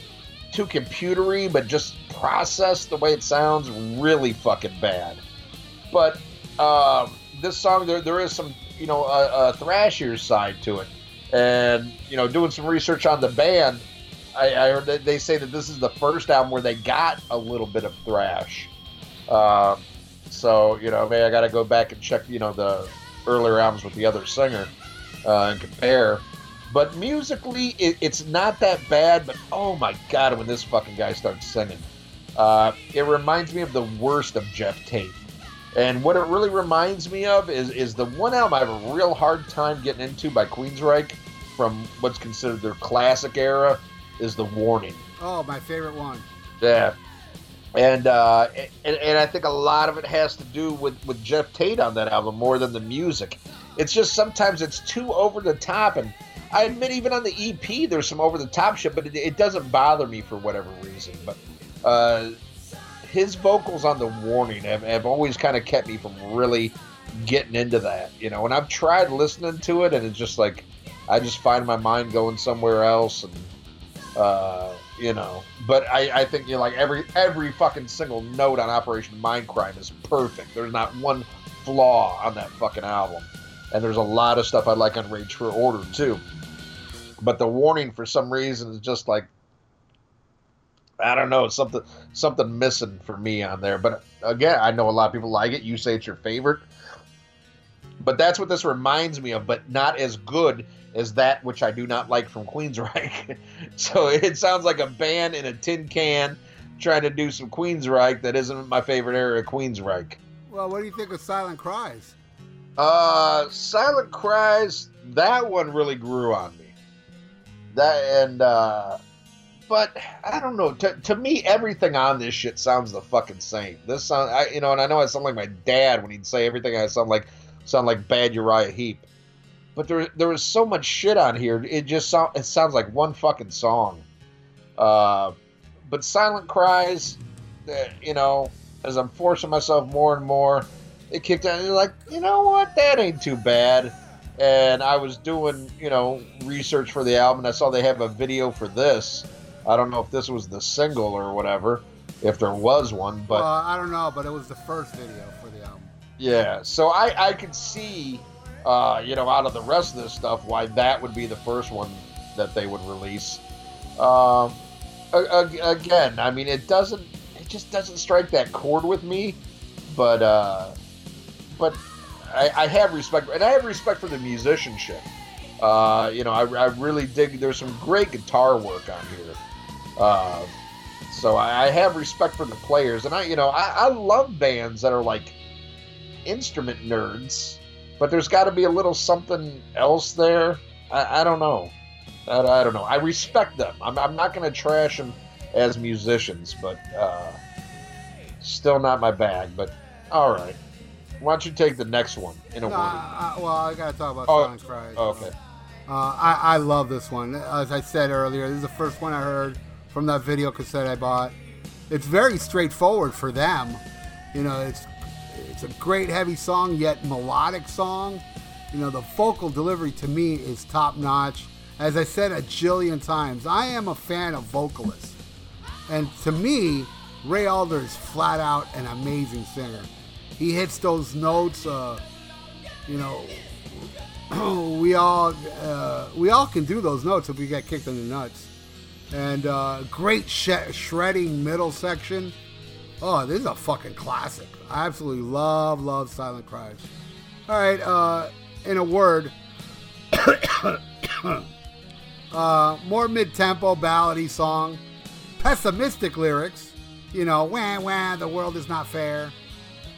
too computery, but just processed the way it sounds really fucking bad. But um, this song, there, there is some, you know, a, a thrashier side to it. And, you know, doing some research on the band, I, I heard they say that this is the first album where they got a little bit of thrash. Um, so, you know, maybe I got to go back and check, you know, the earlier albums with the other singer uh, and compare. But musically, it, it's not that bad. But oh my god, when this fucking guy starts singing, uh, it reminds me of the worst of Geoff Tate. And what it really reminds me of is is the one album I have a real hard time getting into by Queensryche from what's considered their classic era is the Warning. Oh, my favorite one. Yeah. And, uh, and and I think a lot of it has to do with, with Geoff Tate on that album more than the music. It's just sometimes it's too over the top, and I admit even on the EP there's some over the top shit, but it, it doesn't bother me for whatever reason. But uh, his vocals on the Warning have, have always kind of kept me from really getting into that, you know. And I've tried listening to it, and it's just like I just find my mind going somewhere else, and uh, you know. But I, I think you know, like every every fucking single note on Operation Mindcrime is perfect. There's not one flaw on that fucking album, and there's a lot of stuff I like on Rage for Order too. But the warning, for some reason, is just like I don't know, something something missing for me on there. But again, I know a lot of people like it. You say it's your favorite, but that's what this reminds me of. But not as good as that which I do not like from Queensryche. so it sounds like a band in a tin can trying to do some Queensryche that isn't my favorite era of Queensryche. Well, what do you think of Silent Cries? Uh, Silent Cries, that one really grew on me. That and uh, but I don't know. To, to me, everything on this shit sounds the fucking same. This sound, I, you know, and I know I sound like my dad when he'd say everything I sound like sound like bad Uriah Heep. but there there was so much shit on here. It just sound, it sounds like one fucking song. Uh, but Silent Cries, uh, you know, as I'm forcing myself more and more, it kicked in. You're like, you know what? That ain't too bad. And I was doing, you know, research for the album. And I saw they have a video for this. I don't know if this was the single or whatever, if there was one, but well, I don't know, but it was the first video for the album. yeah. So I I could see, uh, you know, out of the rest of this stuff, why that would be the first one that they would release. Um, a- again, I mean, it doesn't, it just doesn't strike that chord with me. But uh, but I, I have respect, and I have respect for the musicianship. Uh, you know, I, I really dig. There's some great guitar work on here. Uh, so I, I have respect for the players, and I, you know, I, love bands that are like instrument nerds, but there's got to be a little something else there. I, don't know. I, I don't know. I respect them. I'm, I'm not going to trash them as musicians, but uh, still not my bag. But all right. Why don't you take the next one in a No? I, I, well, I gotta talk about Oh, Cries. oh, okay. Uh, I, I love this one. As I said earlier, this is the first one I heard from that video cassette I bought. It's very straightforward for them. You know, it's it's a great heavy song, yet melodic song. You know, the vocal delivery to me is top notch. As I said a jillion times, I am a fan of vocalists. And to me, Ray Alder is flat out an amazing singer. He hits those notes, uh, you know, we all uh, we all can do those notes if we get kicked in the nuts. And uh, great sh- shredding middle section. Oh, this is a fucking classic. I absolutely love love Silent Cries. All right, uh, in a word, uh, more mid-tempo ballady song, pessimistic lyrics. You know, wah wah, the world is not fair.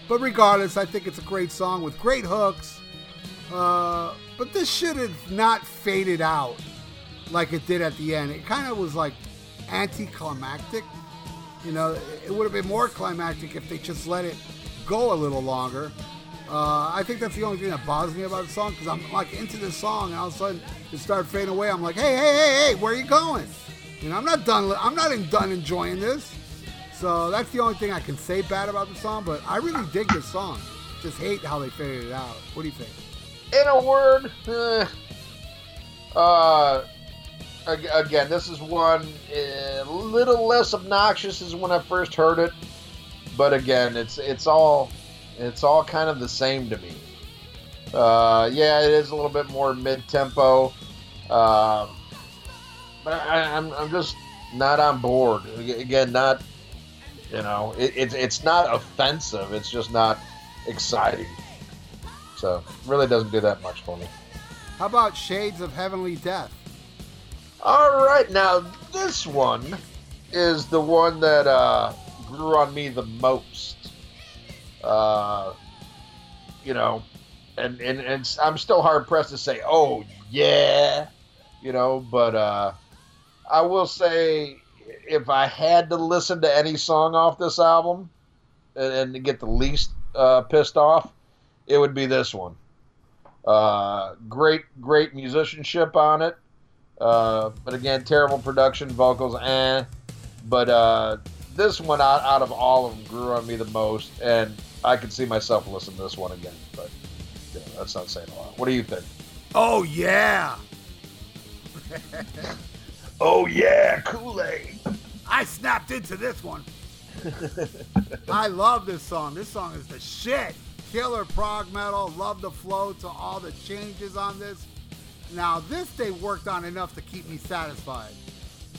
But regardless, I think it's a great song with great hooks. Uh, but this should have not faded out like it did at the end. It kind of was like anticlimactic. You know, it would have been more climactic if they just let it go a little longer. Uh, I think that's the only thing that bothers me about the song because I'm like into this song and all of a sudden it started fading away. I'm like, hey, hey, hey, hey, where are you going? You know, I'm not done. I'm not done enjoying this. So that's the only thing I can say bad about the song. But I really dig this song. Just hate how they faded it out. What do you think? in a word, eh, uh, again, this is one a little less obnoxious as when I first heard it, but again, it's it's all it's all kind of the same to me. Uh, yeah, it is a little bit more mid tempo, um, but I, I'm I'm just not on board. Again, not you know, it, it's it's not offensive. It's just not exciting. So really doesn't do that much for me. How about Shades of Heavenly Death? All right, now this one is the one that uh, grew on me the most. Uh, you know, and, and and I'm still hard pressed to say, oh yeah, you know, but uh, I will say if I had to listen to any song off this album and, and get the least uh, pissed off, it would be this one. Uh, great, great musicianship on it. Uh, but again, terrible production, vocals, eh. But uh, this one out, out of all of them grew on me the most, and I could see myself listening to this one again. But yeah, that's not saying a lot. What do you think? Oh yeah, Oh yeah, Kool Aid. I snapped into this one. I love this song. This song is the shit. Killer prog metal. Love the flow to all the changes on this. Now this they worked on enough to keep me satisfied.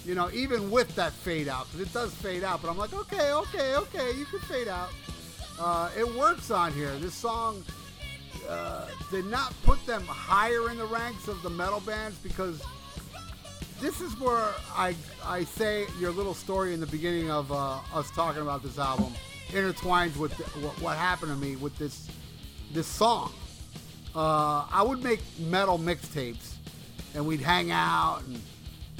You know, even with that fade out, because it does fade out. But I'm like, okay, okay, okay, you can fade out. Uh, it works on here. This song uh, did not put them higher in the ranks of the metal bands because this is where I I say your little story in the beginning of uh, us talking about this album intertwines with the, what, what happened to me with this this song. Uh, I would make metal mixtapes, and we'd hang out, and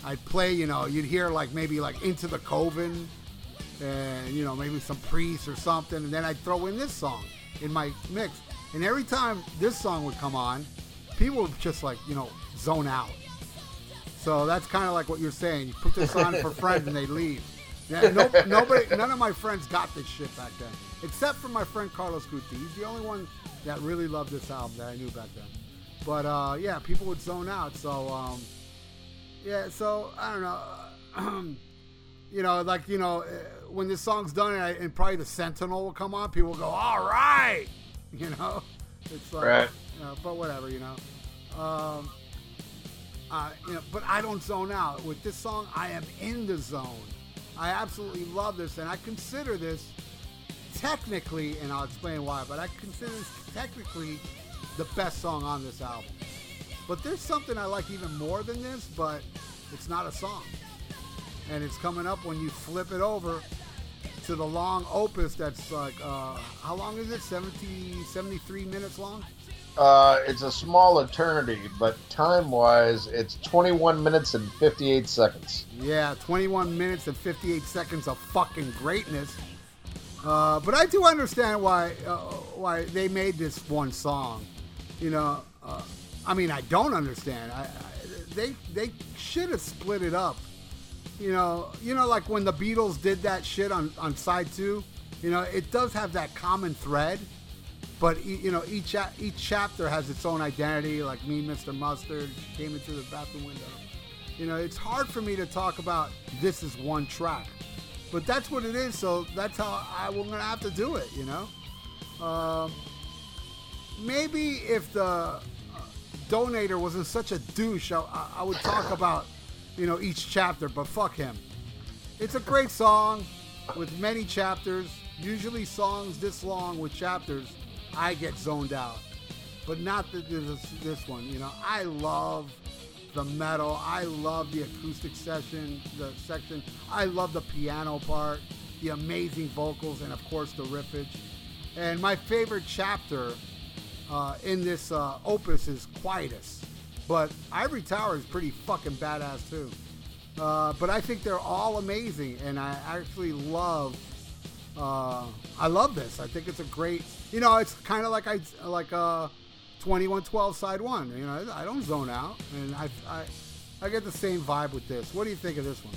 I'd play. You know, you'd hear like maybe like Into the Coven, and you know maybe some Priest or something, and then I'd throw in this song in my mix. And every time this song would come on, people would just like you know zone out. So that's kind of like what you're saying. You put this on for friends and they leave. Yeah, no, nobody, none of my friends got this shit back then, except for my friend Carlos Guti. He's the only one that really loved this album that I knew back then. But uh, yeah, people would zone out. So um, yeah, so I don't know. you know, like you know, uh, when this song's done and, I, and probably the Sentinel will come on, people will go, "All right," you know. It's like, Right. you know, but whatever, you know. Um, uh, you know, but I don't zone out with this song. I am in the zone. I absolutely love this, and I consider this technically, and I'll explain why. But I consider this technically the best song on this album. But there's something I like even more than this, but it's not a song. And it's coming up when you flip it over to the long opus that's like, uh, how long is it? 70, 73 minutes long? Uh, it's a small eternity, but time wise, it's 21 minutes and 58 seconds. Yeah, 21 minutes and 58 seconds of fucking greatness. Uh, but I do understand why uh, why they made this one song. You know, uh, I mean, I don't understand. I, I, they they should have split it up. You know, you know, like when the Beatles did that shit on on side two. You know, it does have that common thread, but you know, each each chapter has its own identity. Like me, Mr. Mustard, came into the bathroom window. You know, it's hard for me to talk about this is one track, but that's what it is. So that's how I we're gonna have to do it. You know, um, maybe if the uh, donator wasn't such a douche, I- I would talk about you know each chapter. But fuck him. It's a great song with many chapters. Usually songs this long with chapters, I get zoned out but not this, this one. You know, I love the metal. I love the acoustic session, the section. I love the piano part, the amazing vocals, and of course the riffage. And my favorite chapter uh, in this uh, opus is Quietus, but Ivory Tower is pretty fucking badass too. Uh, but I think they're all amazing, and I actually love uh, I love this. I think it's a great. You know, it's kind of like I like uh, 2112 side one. You know, I don't zone out, and I, I I get the same vibe with this. What do you think of this one?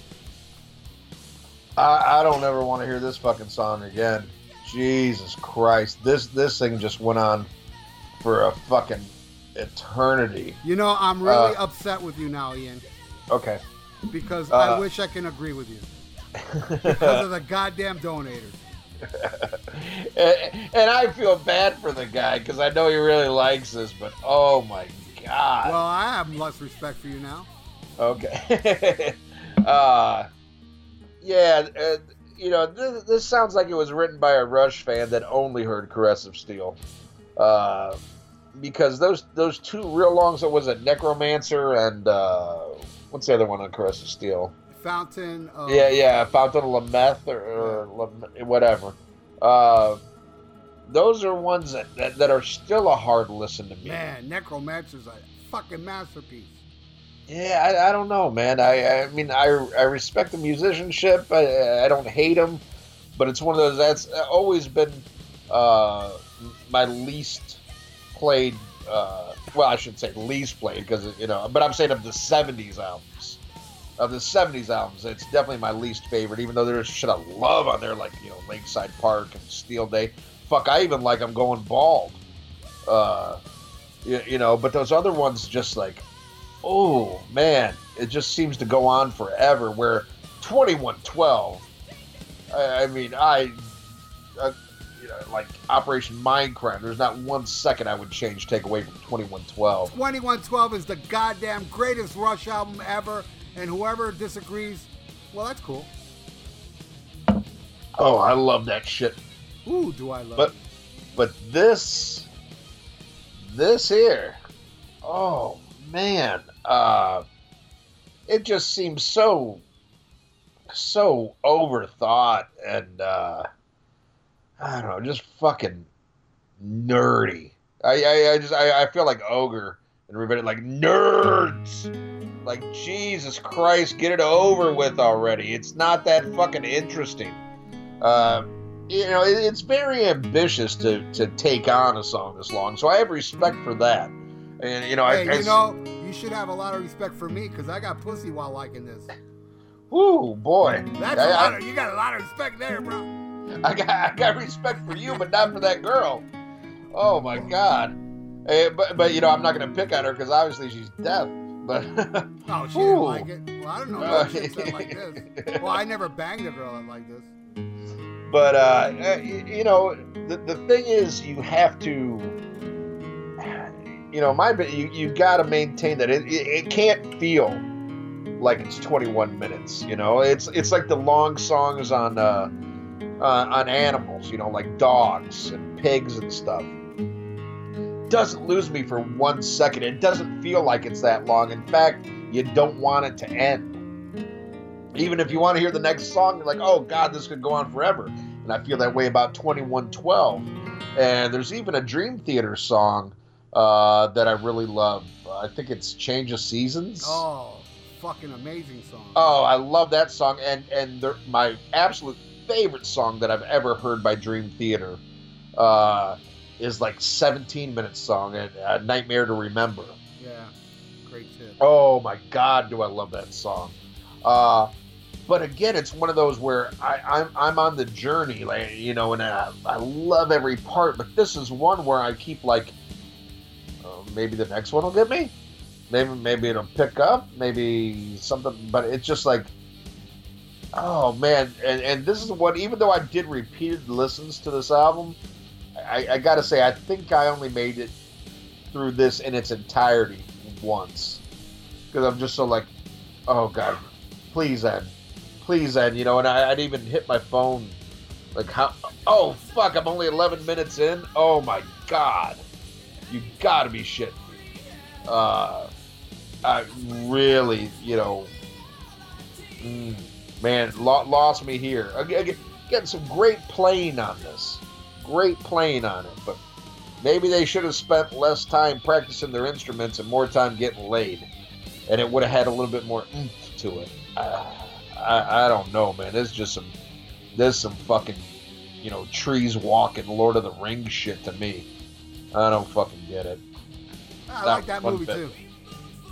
I, I don't ever want to hear this fucking song again. Jesus Christ, this this thing just went on for a fucking eternity. You know, I'm really Uh, upset with you now, Ian, Okay. because I uh, wish I can agree with you because of the goddamn donators. And, and I feel bad for the guy because I know he really likes this, but oh my god. Well, I have less respect for you now. Okay. uh, yeah, uh, you know, this, this sounds like it was written by a Rush fan that only heard Caress of Steel. Uh, because those those two real longs was it Necromancer and uh, what's the other one on Caress of Steel? Fountain. Of, Yeah, yeah, Fountain of Lamneth or, or whatever. Uh, those are ones that, that, that are still a hard listen to me. Man, Necromancer's a fucking masterpiece. Yeah, I, I don't know, man. I I mean, I I respect the musicianship. I I don't hate them, but it's one of those that's always been uh, my least played. Uh, well, I should say least played because you know, but I'm saying of the '70s albums. Of the '70s albums, it's definitely my least favorite. Even though there's shit I love on there, like you know, Lakeside Park and Bastille Day. Fuck, I even like I'm going bald. Uh, you, you know, but those other ones just like oh man, it just seems to go on forever. Where 2112, I, I mean, I, uh, you know, like Operation Mindcrime. There's not one second I would change, take away from 2112. 2112 is the goddamn greatest Rush album ever, and whoever disagrees, well, that's cool. Oh, I love that shit. Ooh, do I love But, it. but this, this here, oh man, uh, it just seems so, so overthought and uh, I don't know, just fucking nerdy. I, I, I just, I, I feel like ogre and everybody like nerds. Like Jesus Christ, get it over with already. It's not that fucking interesting. Uh, you know, it, it's very ambitious to to take on a song this long, so I have respect for that. And you know, Hey, I, I you know, you should have a lot of respect for me because I got pussy while liking this. whoo boy, That's I, a lot of, you got a lot of respect there, bro. I got I got respect for you, but not for that girl. Oh my god. Eh, but but you know I'm not gonna pick on her because obviously she's deaf. But Oh, she didn't like it. Well, I don't know. Uh, like this. Well, I never banged a girl that like this. but uh, eh, you know the the thing is you have to. You know, my you you got to maintain that it, it it can't feel like it's 21 minutes. You know, it's it's like the long songs on uh, uh, on animals. You know, like dogs and pigs and stuff. Doesn't lose me for one second. It doesn't feel like it's that long. In fact, you don't want it to end. Even if you want to hear the next song, you're like, oh God, this could go on forever. And I feel that way about 2112. And there's even a Dream Theater song uh, that I really love. I think it's Change of Seasons. Oh, fucking amazing song. Oh, I love that song, and and my absolute favorite song that I've ever heard by Dream Theater uh, is like 17 minute song and uh, Nightmare to Remember. Yeah, great tip. Oh my God, do I love that song! Uh, but again, it's one of those where I, I'm I'm on the journey, like you know, and I, I love every part. But this is one where I keep like, oh, maybe the next one will get me. Maybe maybe it'll pick up. Maybe something. But it's just like, oh man! And and this is what even though I did repeated listens to this album, I, I got to say I think I only made it through this in its entirety once because I'm just so like, oh god, please end, please end, you know. And I, I'd even hit my phone, like how, oh fuck, I'm only 11 minutes in. Oh my god, you gotta be shitting me. Uh, I really, you know, mm, man, lo- lost me here. Again, getting some great playing on this, great playing on it, but maybe they should have spent less time practicing their instruments and more time getting laid, and it would have had a little bit more oomph to it. Uh, I, I don't know, man. This just some, this is some fucking, you know, trees walking Lord of the Rings shit to me. I don't fucking get it. I that like that movie bit. too.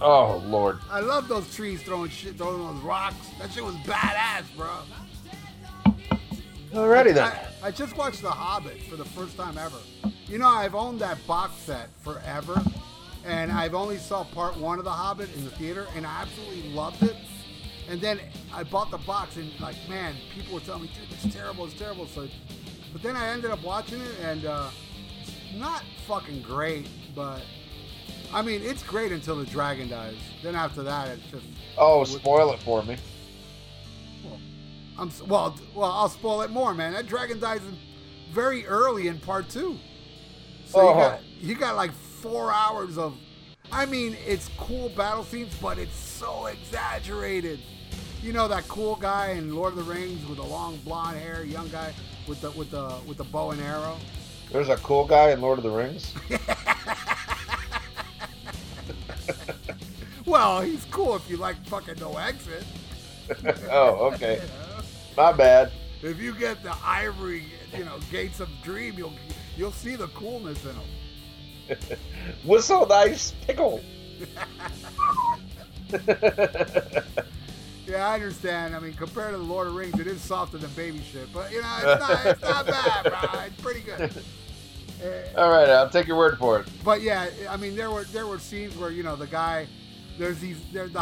Oh Lord. I love those trees throwing shit, throwing those rocks. That shit was badass, bro. Alrighty then. I, I just watched The Hobbit for the first time ever. You know, I've owned that box set forever, and I've only saw part one of The Hobbit in the theater, and I absolutely loved it. And then I bought the box, and like, man, people were telling me, dude, it's terrible, it's terrible. So, but then I ended up watching it, and uh, it's not fucking great, but I mean, it's great until the dragon dies. Then after that, it's just Oh, spoil it for me. I'm well. Well, I'll spoil it more, man. That dragon dies very early in part two. So Oh. you got oh. you got like four hours of. I mean, it's cool battle scenes, but it's so exaggerated. You know that cool guy in Lord of the Rings with the long blonde hair, young guy with the with the with the bow and arrow. There's a cool guy in Lord of the Rings. Well, he's cool if you like fucking no exit. oh, okay. My bad. If you get the ivory, you know, gates of dream, you'll you'll see the coolness in them. Whistle nice pickle. Yeah, I understand. I mean, compared to the Lord of the Rings, it is softer than baby shit, but you know, it's not, it's not bad, bro. It's pretty good. Uh, All right, I'll take your word for it. but yeah, I mean, there were there were scenes where you know the guy, there's these there the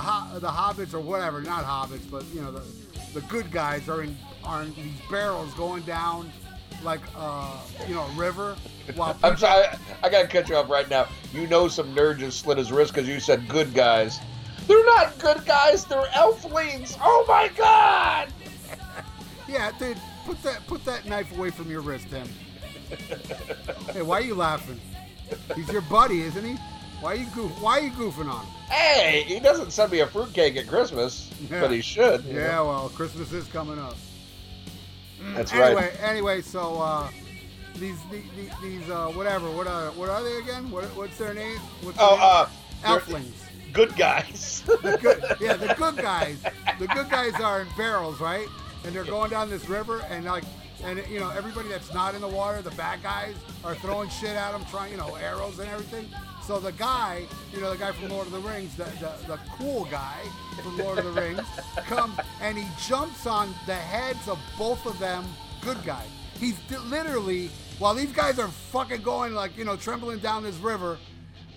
the hobbits or whatever, not hobbits, but you know the the good guys are in are in these barrels going down like uh you know a river while I'm sorry. I gotta cut you off right now. You know some nerd just slit his wrist because you said good guys. They're not good guys. They're elflings. Oh my god! yeah, dude, put that put that knife away from your wrist, Tim. hey, why are you laughing? He's your buddy, isn't he? Why are you goof? Why are you goofing on him? Hey, he doesn't send me a fruitcake at Christmas, Yeah. but he should. Yeah, know. well, Christmas is coming up. That's anyway, right. anyway, so uh, these these, these uh, whatever, what are what are they again? What, what's their name? What's their Oh, name? uh, Elflings. good guys. The good, yeah, the good guys. The good guys are in barrels, right? and they're going down this river, and like, and you know, everybody that's not in the water, the bad guys, are throwing shit at them, trying, you know, arrows and everything. So the guy, you know, the guy from Lord of the Rings, the, the, the cool guy from Lord of the Rings, come and he jumps on the heads of both of them, good guy. He's literally, while these guys are fucking going like, you know, trembling down this river,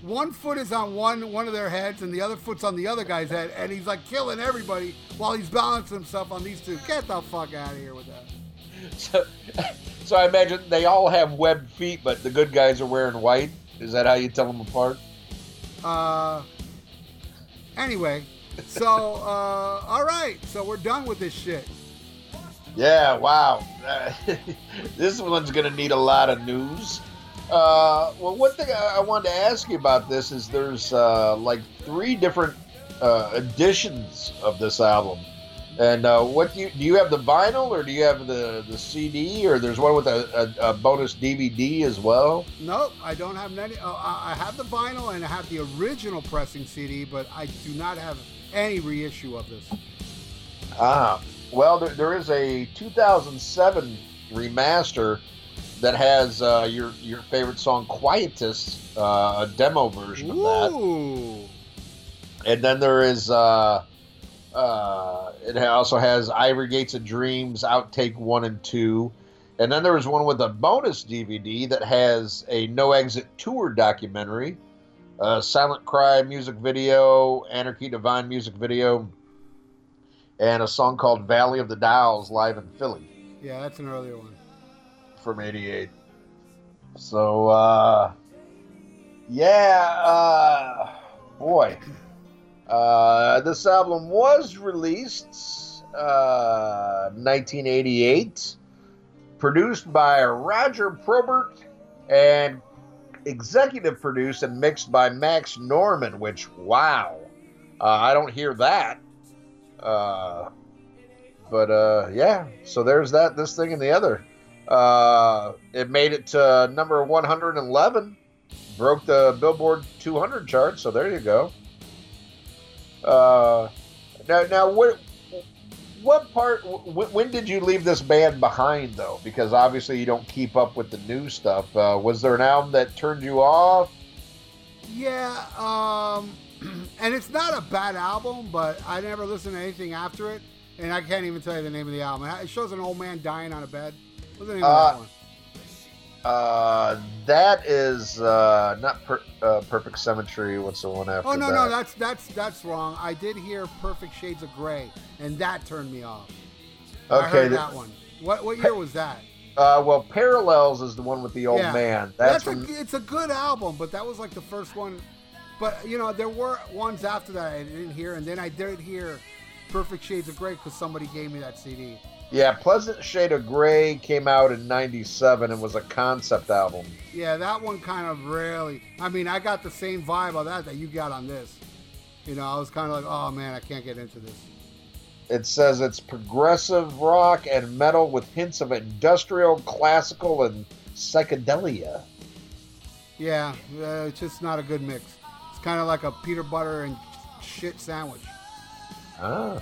one foot is on one one of their heads and the other foot's on the other guy's head, and he's like killing everybody while he's balancing himself on these two. Get the fuck out of here with that. So, so I imagine they all have webbed feet, but the good guys are wearing white. Is that how you tell them apart? Uh, anyway, so uh, all right, so we're done with this shit. Yeah, wow. this one's going to need a lot of news. Uh, well, one thing I, I wanted to ask you about this is there's uh, like three different uh, editions of this album. And uh, what do you do? You have the vinyl, or do you have the, the CD, or there's one with a, a, a bonus DVD as well? Nope, I don't have any. Uh, I I have the vinyl and I have the original pressing CD, but I do not have any reissue of this. Ah, well, there, there is a 2007 remaster that has uh, your your favorite song "Quietus," uh, a demo version of that. Ooh, And then there is uh, uh, it also has Ivory Gates of Dreams outtake one and two, and then there was one with a bonus DVD that has a No Exit Tour documentary, Silent Cry music video, Anarchy Divine music video, and a song called Valley of the Dolls live in Philly yeah, that's an earlier one. from '88. So uh, yeah, uh, boy. Uh, this album was released uh, 1988, produced by Roger Probert, and executive produced and mixed by Max Norman. Which, wow, uh, I don't hear that. Uh, but uh, yeah, so there's that. This thing and the other. Uh, it made it to number 111, broke the Billboard 200 chart. So there you go. Uh, now, now, what, what part? wh- When did you leave this band behind, though? Because obviously you don't keep up with the new stuff. Uh, was there an album that turned you off? Yeah, um, and it's not a bad album, but I never listened to anything after it, and I can't even tell you the name of the album. It shows an old man dying on a bed. What's the name Uh, of that one? Uh, that is uh, not per, uh, Perfect Symmetry. What's the one after Oh no, that? no, that's that's that's wrong. I did hear Perfect Shades of Grey, and that turned me off. I okay. heard th- that one. What what year was that? Uh, well, Parallels is the one with the old Yeah. man. That's, That's, from a, it's a good album, but that was like the first one. But you know, there were ones after that I didn't hear, and then I did hear Perfect Shades of Grey because somebody gave me that CD. Yeah. Pleasant Shade of Grey came out in '97 and was a concept album. Yeah, that one kind of really. I mean, I got the same vibe of that that you got on this. You know, I was kind of like, oh man, I can't get into this. It says it's progressive rock and metal with hints of industrial, classical, and psychedelia. Yeah, uh, it's just not a good mix. It's kind of like a peanut butter and shit sandwich. Ah.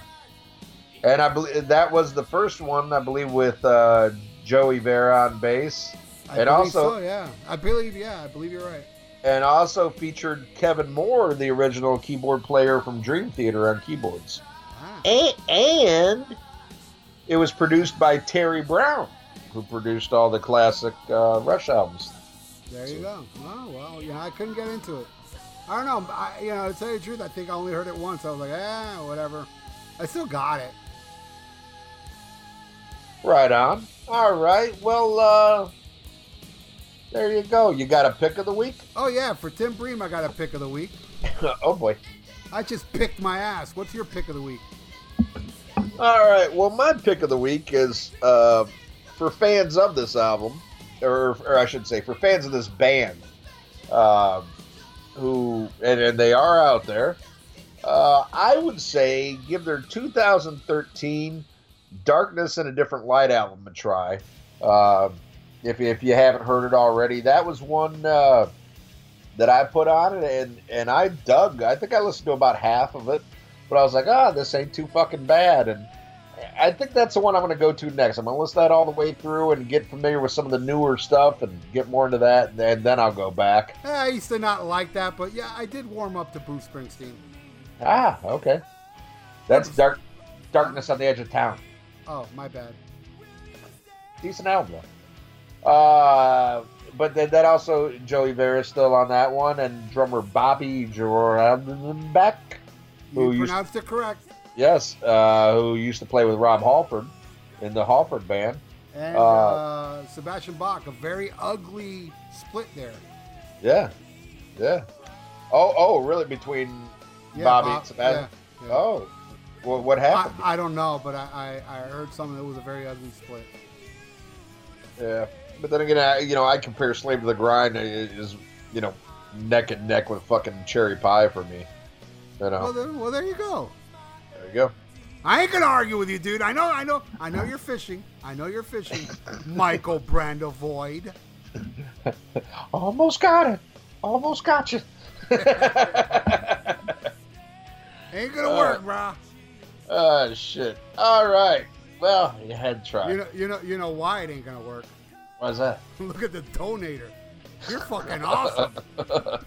And I believe that was the first one, I believe, with uh, Joey Vera on bass. I And believe also- so, yeah, I believe, yeah, I believe you're right. and also featured Kevin Moore, the original keyboard player from Dream Theater on keyboards. Ah. And, and it was produced by Terry Brown, who produced all the classic uh, Rush albums. There you go. Oh well, you know, I couldn't get into it. I don't know. I, you know, to tell you the truth, I think I only heard it once. I was like, eh, whatever. I still got it. Right on. All right. Well, uh, there you go. You got a pick of the week? Oh yeah, for Tim Bream, I got a pick of the week. oh boy. I just picked my ass. What's your pick of the week? All right. Well, my pick of the week is uh, for fans of this album, or, or I should say, for fans of this band, um, who and, and they are out there. Uh, I would say give their 2013 "Darkness in a Different Light" album a try. Uh, if if you haven't heard it already, that was one uh, that I put on it, and and I dug. I think I listened to about half of it but I was like, ah, this ain't too fucking bad. And I think that's the one I'm going to go to next. I'm going to listen that all the way through and get familiar with some of the newer stuff and get more into that, and then, then I'll go back. Eh, I used to not like that, but yeah, I did warm up to Bruce Springsteen. Ah, okay. That's dark, darkness on the edge of town. Oh, my bad. Decent album. Uh, but then that also Joey Vera still on that one, and drummer Bobby Jarzombek, You Who used- pronounced it correct. yes, uh, who used to play with Rob Halford in the Halford band. And Uh, uh, Sebastian Bach, a very ugly split there. Yeah, yeah. Oh, oh, really? Between Yeah, Bobby Bob- and Sebastian? yeah, yeah. Oh, well, what happened? I, I don't know, but I, I, I heard something that was a very ugly split. Yeah, but then again, I, you know, I compare Slave to the Grind it is, you know, neck and neck with fucking Cherry Pie for me. You know, Well, then, well, there you go. there you go. I ain't gonna argue with you, dude. I know, I know, I know you're fishing. I know you're fishing, Michael Brandavoid. Almost got it. Almost got you. Ain't gonna Uh, work, brah. Oh shit! All right. Well, you had try. You know, you know, you know why it ain't gonna work. Why's that? Look at the donator. You're fucking awesome. why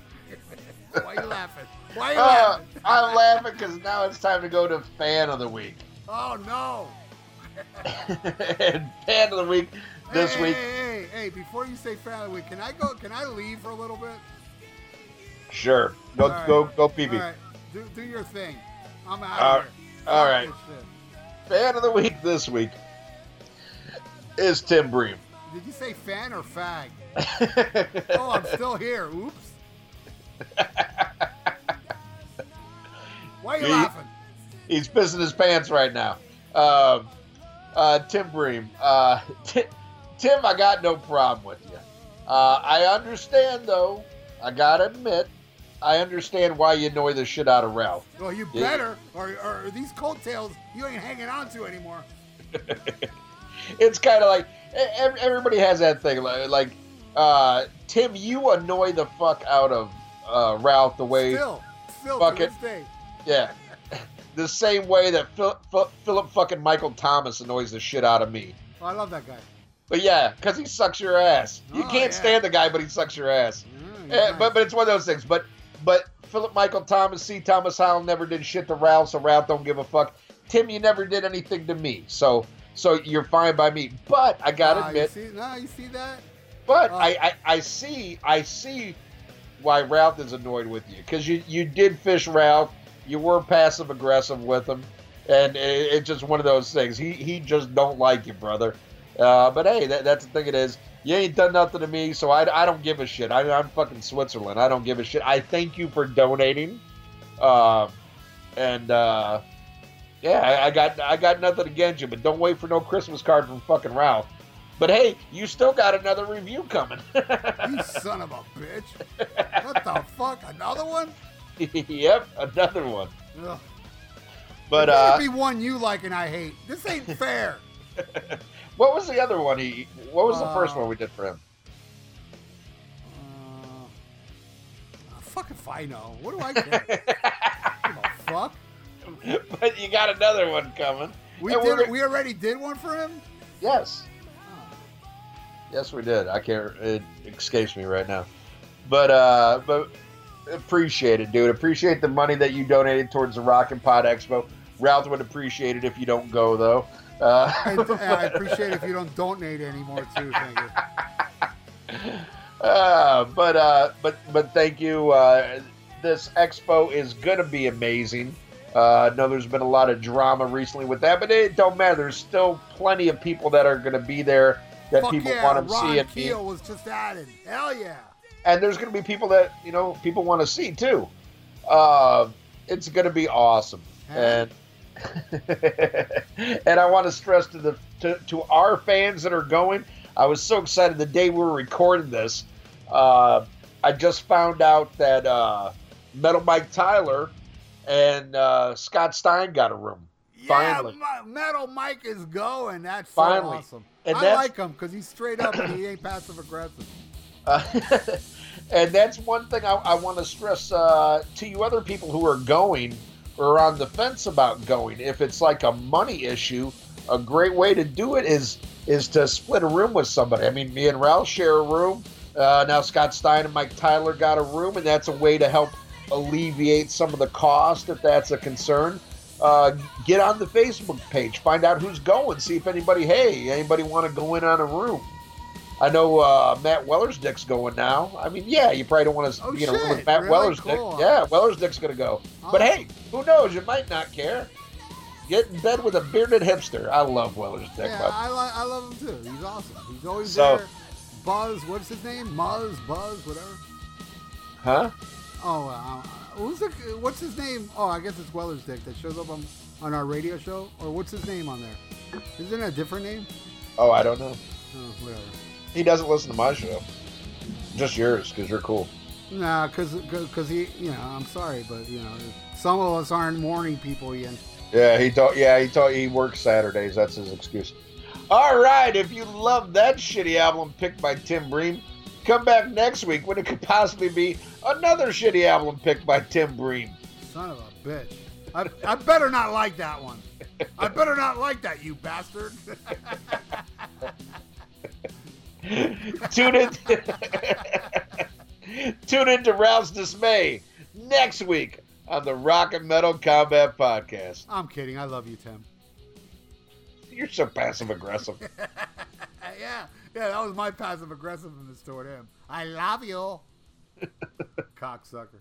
are you laughing? Why are you Uh, laughing? I'm laughing because now it's time to go to fan of the week. Oh no! and fan of the week this hey, week. Hey, hey, hey! Before you say fan of the week, can I go? Can I leave for a little bit? Sure. Go, right. go, go, PB. All right, do, do your thing. I'm out Uh, of here. All right. Fan of the week this week is Tim Bream. Did you say fan or fag? Oh, I'm still here. Oops. Why are you He- laughing? He's pissing his pants right now. Um, uh, Tim Bream. Uh, Ti- Tim, I got no problem with you. Uh, I understand, though. I gotta admit, I understand why you annoy the shit out of Ralph. Well, you Yeah. better, or, or these coattails you ain't hanging on to anymore. It's kind of like everybody has that thing. Like, like uh, Tim, you annoy the fuck out of uh, Ralph the way, Still, still Fuck this day. yeah, the same way that Phil, Phil, Philip fucking Michael Thomas annoys the shit out of me. Oh, I love that guy. But yeah, because he sucks your ass. You Oh, can't yeah. stand the guy, but he sucks your ass. Mm, nice. but but it's one of those things. But but Philip Michael Thomas, C. Thomas Howell never did shit to Ralph, so Ralph don't give a fuck. Tim, you never did anything to me, so so you're fine by me. But I gotta Ah, admit, you see, no, you see that? but Oh. I, I I see I see why Ralph is annoyed with you because you you did fish Ralph, you were passive aggressive with him, and it, it's just one of those things. He he just don't like you, brother. Uh, but hey, that, that's the thing. It is. You ain't done nothing to me, so I, I don't give a shit. I, I'm fucking Switzerland. I don't give a shit. I thank you for donating, uh, and uh, yeah, I, I got I got nothing against you. But don't wait for no Christmas card from fucking Ralph. But hey, you still got another review coming. You son of a bitch. What the fuck? Another one? yep, another one. Ugh. But uh, be one you like and I hate. This ain't fair. what was the other one? He what was the first Uh, one we did for him? Uh, fuck if I know. What do I care? Fuck. but you got another one coming. We And did. We already did one for him. Yes, Oh. yes, we did. I can't. It escapes me right now. But uh, but appreciate it, dude. Appreciate the money that you donated towards the Rock and Pod Expo. Ralph would appreciate it if you don't go though. Uh, and I appreciate if you don't donate anymore too. Thank you. Uh, but uh, but but thank you. Uh, this expo is gonna be amazing. Uh, I know there's been a lot of drama recently with that, but it don't matter. There's still plenty of people that are gonna be there that Fuck people yeah, want to Ron see and meet. Keel was just added. Hell yeah. and there's gonna be people that you know people want to see too. Uh, it's gonna be awesome, and and I want to stress to the to, to our fans that are going. I was so excited the day we were recording this. Uh, I just found out that uh, Metal Mike Tyler and uh, Scott Stein got a room. Yeah, Finally. Metal Mike is going. That's so Finally. awesome. And I like him because he's straight up and he ain't passive aggressive. And that's one thing I, I want to stress uh, to you other people who are going or on the fence about going. If it's like a money issue, a great way to do it is is to split a room with somebody. I mean, me and Ralph share a room. Uh, now Scott Stein and Mike Tyler got a room, and that's a way to help alleviate some of the cost if that's a concern. Uh, get on the Facebook page, find out who's going, see if anybody, hey, anybody want to go in on a room. I know uh, Matt Wellersdick's going now. I mean, yeah, you probably don't want to, Oh, you know, shit. with Matt Really? Wellersdick. Cool. Yeah, Wellersdick's going to go. But Oh. hey, who knows? You might not care. Get in bed with a bearded hipster. I love Wellersdick. Yeah, I, li- I love him too. He's awesome. He's always So- there. Buzz, what's his name? Muzz, Buzz, whatever. huh? Oh, uh, who's the? What's his name? Oh, I guess it's Weller's Dick that shows up on on our radio show. Or what's his name on there? Isn't it a different name? Oh, I don't know. Oh, whatever. He doesn't listen to my show. Just yours, because you're cool. Nah, cause, cause, 'cause he, you know, I'm sorry, but you know, some of us aren't morning people, Ian. Yeah, he told. Yeah, he told. He works Saturdays. That's his excuse. All right. If you love that shitty album picked by Tim Bream, come back next week when it could possibly be another shitty album picked by Tim Bream. Son of a bitch. I, I better not like that one. I better not like that, you bastard. Tune in. Tune in to Ralph's Dismay next week on the Rock and Metal Combat Podcast. I'm kidding. I love you, Tim. You're so passive aggressive. yeah, yeah, that was my passive aggressiveness toward him. I love you, cocksucker.